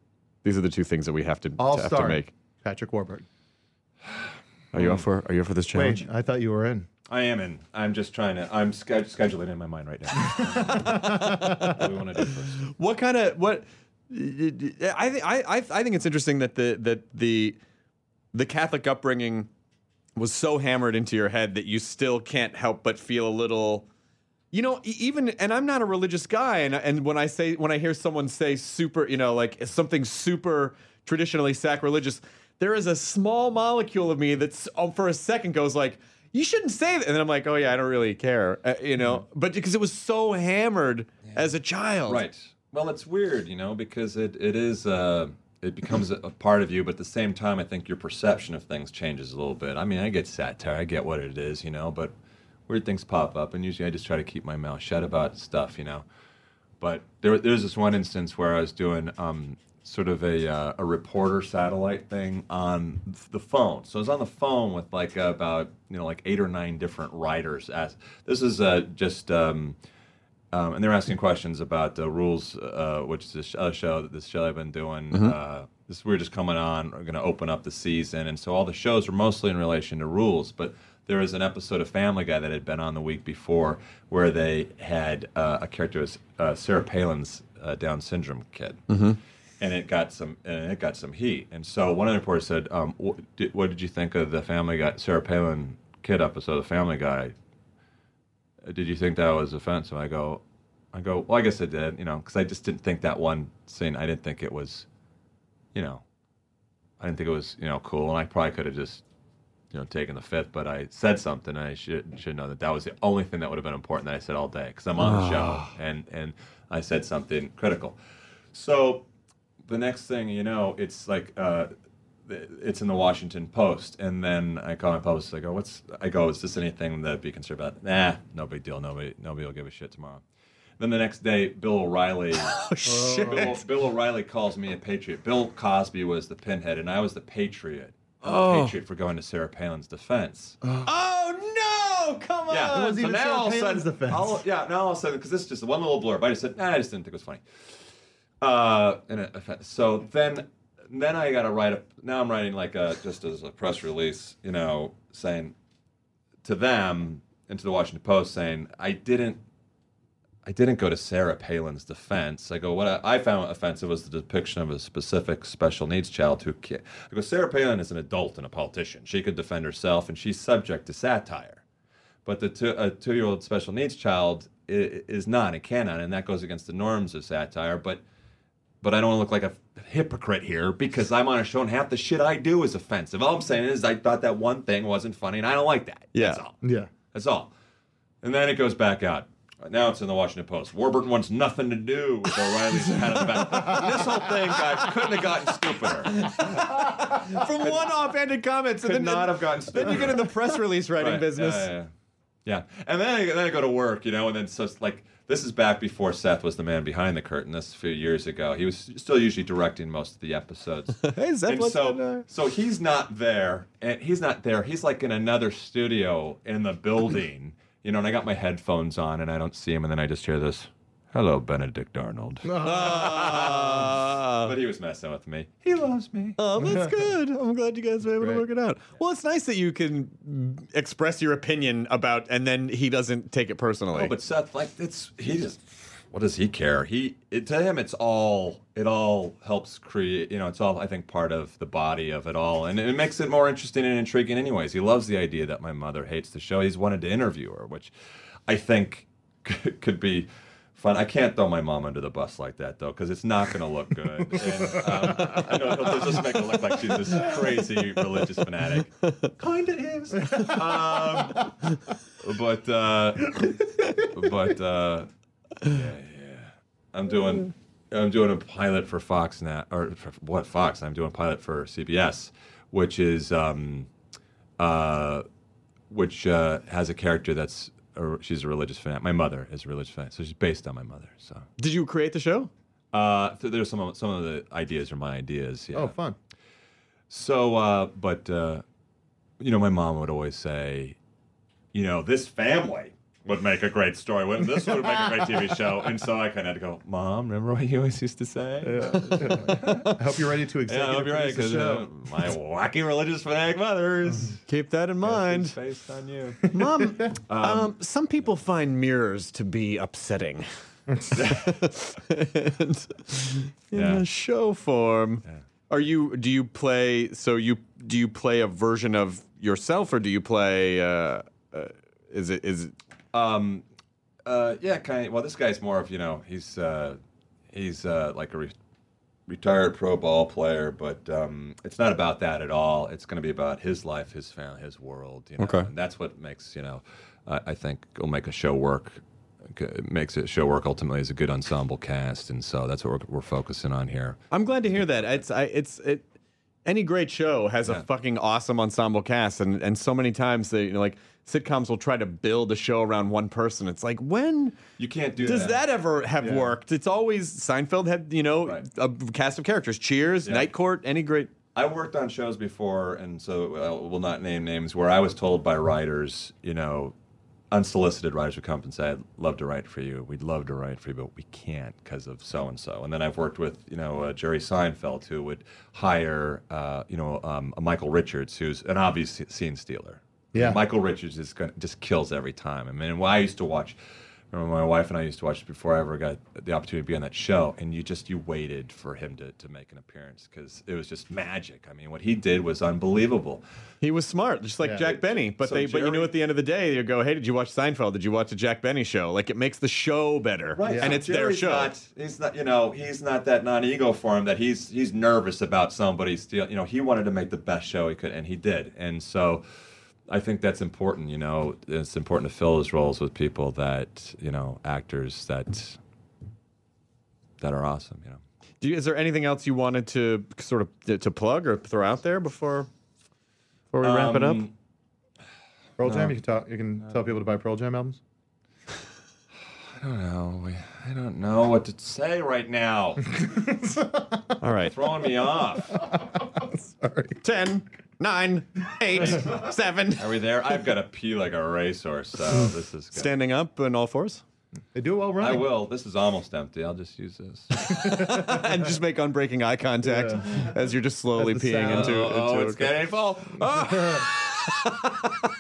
These are the two things that we have to, All to have to make. Patrick Warburton. Are you up mm. for? Are you up for this challenge? Wait, I thought you were in. I am in. I'm just trying to. I'm sch- scheduling in my mind right now. what do we want to do first? What kind of what? I think I, I I think it's interesting that the that the the Catholic upbringing was so hammered into your head that you still can't help but feel a little. You know, even and I'm not a religious guy, and and when I say when I hear someone say super, you know, like something super traditionally sacrilegious, there is a small molecule of me that's um, for a second goes like, you shouldn't say that, and then I'm like, oh yeah, I don't really care, uh, you know, but because it was so hammered as a child, Right. Well, it's weird, you know, because it it is uh, it becomes a, a part of you, but at the same time, I think your perception of things changes a little bit. I mean, I get satire, I get what it is, you know, but weird things pop up, and usually I just try to keep my mouth shut about stuff, you know. But there, was this one instance where I was doing um, sort of a, uh, a reporter satellite thing on the phone. So I was on the phone with like about you know like eight or nine different writers. As this is uh, just. Um, um, and they're asking questions about the rules, uh, which is this other show that this show I've been doing. Uh, this we're just coming on. We're going to open up the season, and so all the shows are mostly in relation to rules. But there was an episode of Family Guy that had been on the week before where they had uh, a character as uh, Sarah Palin's uh, Down syndrome kid. And it got some, and it got some heat. And so one of the reporters said, um, what, did, "What did you think of the Family Guy, Sarah Palin kid episode of Family Guy?" did you think that was offensive? I go, I go, well, I guess I did, you know, because I just didn't think that one scene. I didn't think it was, you know, I didn't think it was, you know, cool, and I probably could have just, you know, taken the fifth. But I said something, and I should should know that that was the only thing that would have been important that I said all day because I'm on the show, and and I said something critical. So the next thing you know, it's like uh, it's in the Washington Post, and then I call my publicist. I go, "What's?" I go, "Is this anything that be concerned about?" Nah, no big deal. Nobody, nobody will give a shit tomorrow. Then the next day, Bill O'Reilly. oh Bill, Bill O'Reilly calls me a patriot. Bill Cosby was the pinhead, and I was the patriot. I'm the patriot for going to Sarah Palin's defense. Oh no! Come on! Yeah, It wasn't so even now Sarah all of a Palin's sudden, defense. all- yeah, now all of a sudden, because this is just one little blurb, I just said, nah, I just didn't think it was funny. Uh, so then, then I got to write a. Now I'm writing like a just as a press release, you know, saying to them and to the Washington Post, saying I didn't. I didn't go to Sarah Palin's defense. I go, what I, I found offensive was the depiction of a specific special needs child who. Ca- I go, Sarah Palin is an adult and a politician. She could defend herself, and she's subject to satire but the two, a two-year-old special needs child is, is not and cannot, and that goes against the norms of satire. But but I don't want to look like a hypocrite here because I'm on a show and half the shit I do is offensive. All I'm saying is I thought that one thing wasn't funny, and I don't like that. Yeah. That's all. Yeah. That's all. And then it goes back out. Now it's in the Washington Post. Warburton wants nothing to do with O'Reilly's head of the back. And this whole thing, guys, couldn't have gotten stupider. From one offhanded comment, so Could then not have gotten stupider. Then you get in the press release writing Right, business. Yeah, yeah, yeah. Yeah. and then I, then I go to work, you know, and then so it's like this is back before Seth was the man behind the curtain. This is a few years ago. He was still usually directing most of the episodes. Hey, Seth, and what's so, so he's not there, and he's not there. He's like in another studio in the building, you know. And I got my headphones on, and I don't see him, and then I just hear this, Hello, Benedict Arnold. Uh, but he was messing with me. He loves me. Oh, that's good. I'm glad you guys were able to work it out. Well, it's nice that you can express your opinion about, and then he doesn't take it personally. Oh, but Seth, like it's he just what does he care? He it, to him it's all it all helps create. You know, it's all I think part of the body of it all, and it makes it more interesting and intriguing. Anyways, he loves the idea that my mother hates the show. He's wanted to interview her, which I think could be fun. I can't throw my mom under the bus like that though, because it's not going to look good. And, um, I know it'll just make it look like she's this crazy religious fanatic. Kind of is. Um, but uh, but uh, yeah, yeah. I'm doing I'm doing a pilot for Fox now, or for what Fox? I'm doing a pilot for CBS, which is um, uh, which uh, has a character that's a, she's a religious fan. My mother is a religious fan, so she's based on my mother. So Did you create the show? uh, th- there's some of, some of the ideas are my ideas. Yeah. Oh, fun. So, uh, but uh, you know, my mom would always say, you know, this family would make a great story. Wouldn't this would make a great TV show? And so I kind of had to go, Mom, remember what you always used to say? I hope you're ready to Yeah, I hope you're produce the show. uh, my wacky religious fanatic mothers. Keep that in mind. based on you. Mom, um, some people find mirrors to be upsetting. and in Yeah. a show form. Are you? Do you play? So you do you play a version of yourself, or do you play? Uh, uh, is it is it? Um, uh, yeah, kind of. Well, this guy's more of you know he's uh, he's uh, like a re- retired pro ball player, but um, it's not about that at all. It's going to be about his life, his family, his world. You know? Okay. and that's what makes you know I I think will make a show work. It makes a show work ultimately is a good ensemble cast, and so that's what we're, we're focusing on here. I'm glad to hear that. It's I, it's it. Any great show has a fucking awesome ensemble cast, and and so many times they you know like sitcoms will try to build a show around one person. It's like when You can't do does that. that ever have Yeah. worked? It's always Seinfeld had you know Right. a cast of characters. Cheers, Yeah. Night Court, any great. I worked on shows before, and so I will not name names, where I was told by writers, you know, unsolicited writers would come up and say, "I'd love to write for you. We'd love to write for you, but we can't because of so and so." And then I've worked with, you know, uh, Jerry Seinfeld, who would hire, uh, you know, um, a Michael Richards, who's an obvious scene stealer. Yeah. Michael Richards is gonna, just kills every time. I mean, well, I used to watch. Remember, my wife and I used to watch it before I ever got the opportunity to be on that show, and you just you waited for him to, to make an appearance because it was just magic. I mean, what he did was unbelievable. He was smart, just like Yeah. Jack Benny. But So they, but you knew at the end of the day, you go, "Hey, did you watch Seinfeld? Did you watch the Jack Benny show?" Like it makes the show better, Right, And so it's their show. Not, he's not, you know, he's not that non-ego for him that he's he's nervous about somebody stealing. You know, he wanted to make the best show he could, and he did. And so, I think that's important. You know, it's important to fill those roles with people that you know, actors that that are awesome. You know. Do you, is there anything else you wanted to sort of to, to plug or throw out there before before we wrap it up? Um, Pearl Jam. You can talk. You can tell people to buy Pearl Jam albums. I don't know. I don't know what to say right now. All right, Throwing me off. Sorry. ten, nine, eight, seven. Are we there? I've got to pee like a racehorse. So this is good. Standing up on all fours, They do it well I will. This is almost empty. I'll just use this. and just make unbreaking eye contact as you're just slowly As the peeing sound- into. oh, into it's getting full. Ah!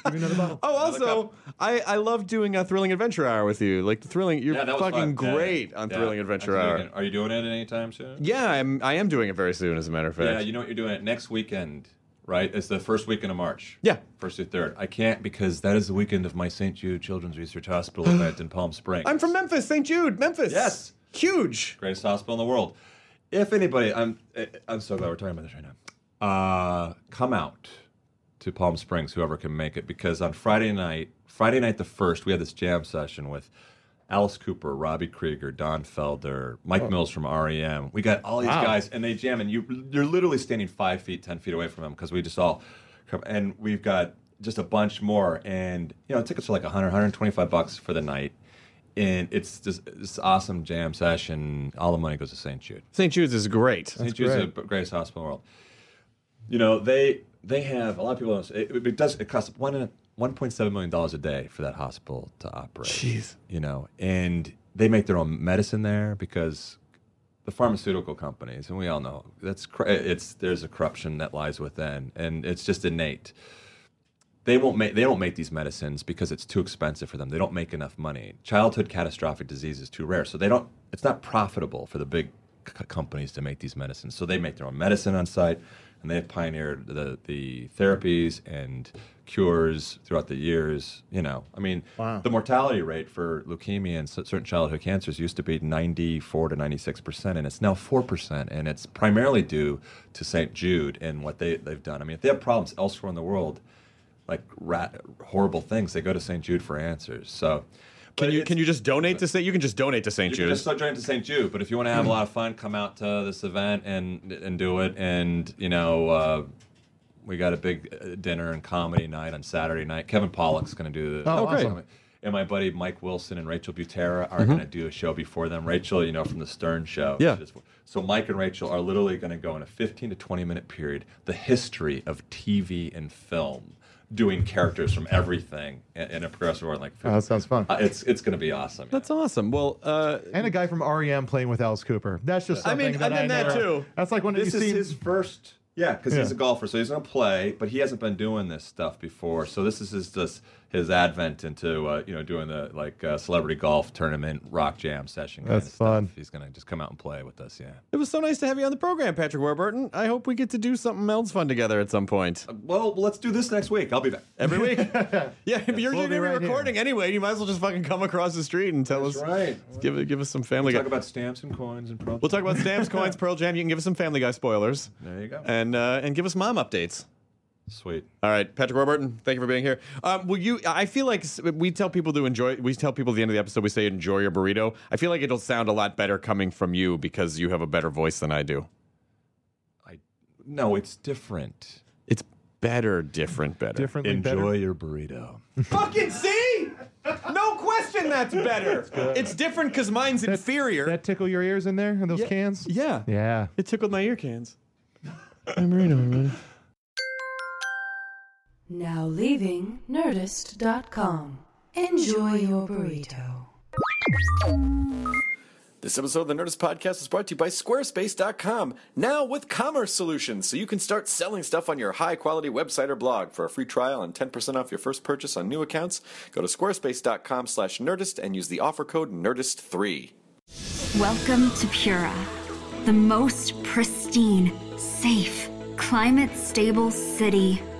Give me another bottle. Oh, also, I, I love doing a thrilling adventure hour with you. Like the thrilling, you're Yeah, fucking fun. Great yeah. on Yeah. thrilling adventure hour. Are you doing it anytime soon? Yeah, I'm. I am doing it very soon, as a matter of fact. Yeah, you know what you're doing it next weekend, right? It's the first weekend of March. Yeah. First through third. I can't because that is the weekend of my St. Jude Children's Research Hospital event in Palm Springs. I'm from Memphis, St. Jude, Memphis. Yes. huge. greatest hospital in the world. If anybody, I'm I'm so glad we're talking about this right now. Uh, come out to Palm Springs, whoever can make it, because on Friday night, Friday night the first, we had this jam session with Alice Cooper, Robby Krieger, Don Felder, Mike oh. Mills from REM. We got all these Wow. guys, and they jam, and you you're literally standing five feet, ten feet away from them because we just all come, and we've got just a bunch more, and you know tickets are like 100, 125 bucks for the night. And it's just this awesome jam session. All the money goes to St. Jude. St. Jude's is great. St. Jude's the greatest hospital in the world. You know, they they have a lot of people. It, it does. It costs one and a, 1.7 million dollars a day for that hospital to operate. Jeez. You know, and they make their own medicine there because the pharmaceutical companies, and we all know that's it's there's a corruption that lies within, and it's just innate. They won't make they don't make these medicines because it's too expensive for them. They don't make enough money. Childhood catastrophic disease is too rare, so they don't. It's not profitable for the big c- companies to make these medicines. So they make their own medicine on site, and they have pioneered the the therapies and cures throughout the years. You know, I mean, Wow. the mortality rate for leukemia and certain childhood cancers used to be 94 to 96 percent, and it's now four percent, and it's primarily due to St. Jude and what they they've done. I mean, if they have problems elsewhere in the world, like rat, horrible things, they go to St. Jude for answers. So. Can you can you just donate to St. You can just donate to St. you can Jude's. just start joining to St. Jude, but if you want to have a lot of fun, come out to this event and and do it. And you know, uh, we got a big uh, dinner and comedy night on Saturday night. Kevin Pollak's going to do the. Oh, great. awesome. And my buddy Mike Wilson and Rachel Butera are going to do a show before them. Rachel, you know, from the Stern Show. Yeah. Just- So Mike and Rachel are literally going to go in a 15 to 20 minute period, the history of TV and film, doing characters from everything in, in a progressive order. Like, Oh, that sounds fun. uh, it's it's going to be awesome. That's awesome. Well, uh, And a guy from REM playing with Alice Cooper. That's just I mean, that and then I that never- too. That's like when this you is see his first yeah because he's a golfer so he's going to play but he hasn't been doing this stuff before. So this is his just his advent into uh, you know doing the like uh, celebrity golf tournament rock jam session kind That's of stuff. fun. he's going to just come out and play with us yeah it was so nice to have you on the program, Patrick Warburton. I hope we get to do something else fun together at some point. well let's do this next week i'll be back Every week. yeah, if you're We'll gonna be right here. recording anyway. You might as well just fucking come across the street and tell That's us. right. Give it, give us some Family talk Guy. about stamps and coins and pro We'll talk about stamps, coins, Pearl Jam. You can give us some Family Guy spoilers. there you go And uh, and give us mom updates. Sweet All right, Patrick Warburton, thank you for being here. Um, will you? I feel like we tell people to enjoy. We tell people at the end of the episode, we say enjoy your burrito. I feel like it'll sound a lot better coming from you because you have a better voice than I do. i no it's different It's better, different, better. differently enjoy better. your burrito Fucking see? No question, that's better. It's different because mine's inferior. That tickle your ears in there in those Yeah. cans? yeah. Yeah. It tickled my ear cans. I'm Marino, everybody. Now leaving Nerdist.com. Enjoy your burrito. This episode of the Nerdist Podcast is brought to you by Squarespace.com. Now with commerce solutions, so you can start selling stuff on your high quality website or blog. For a free trial and 10% off your first purchase on new accounts, go to squarespace.com slash nerdist and use the offer code NERDIST3. Welcome to Pura, the most pristine, safe, climate stable city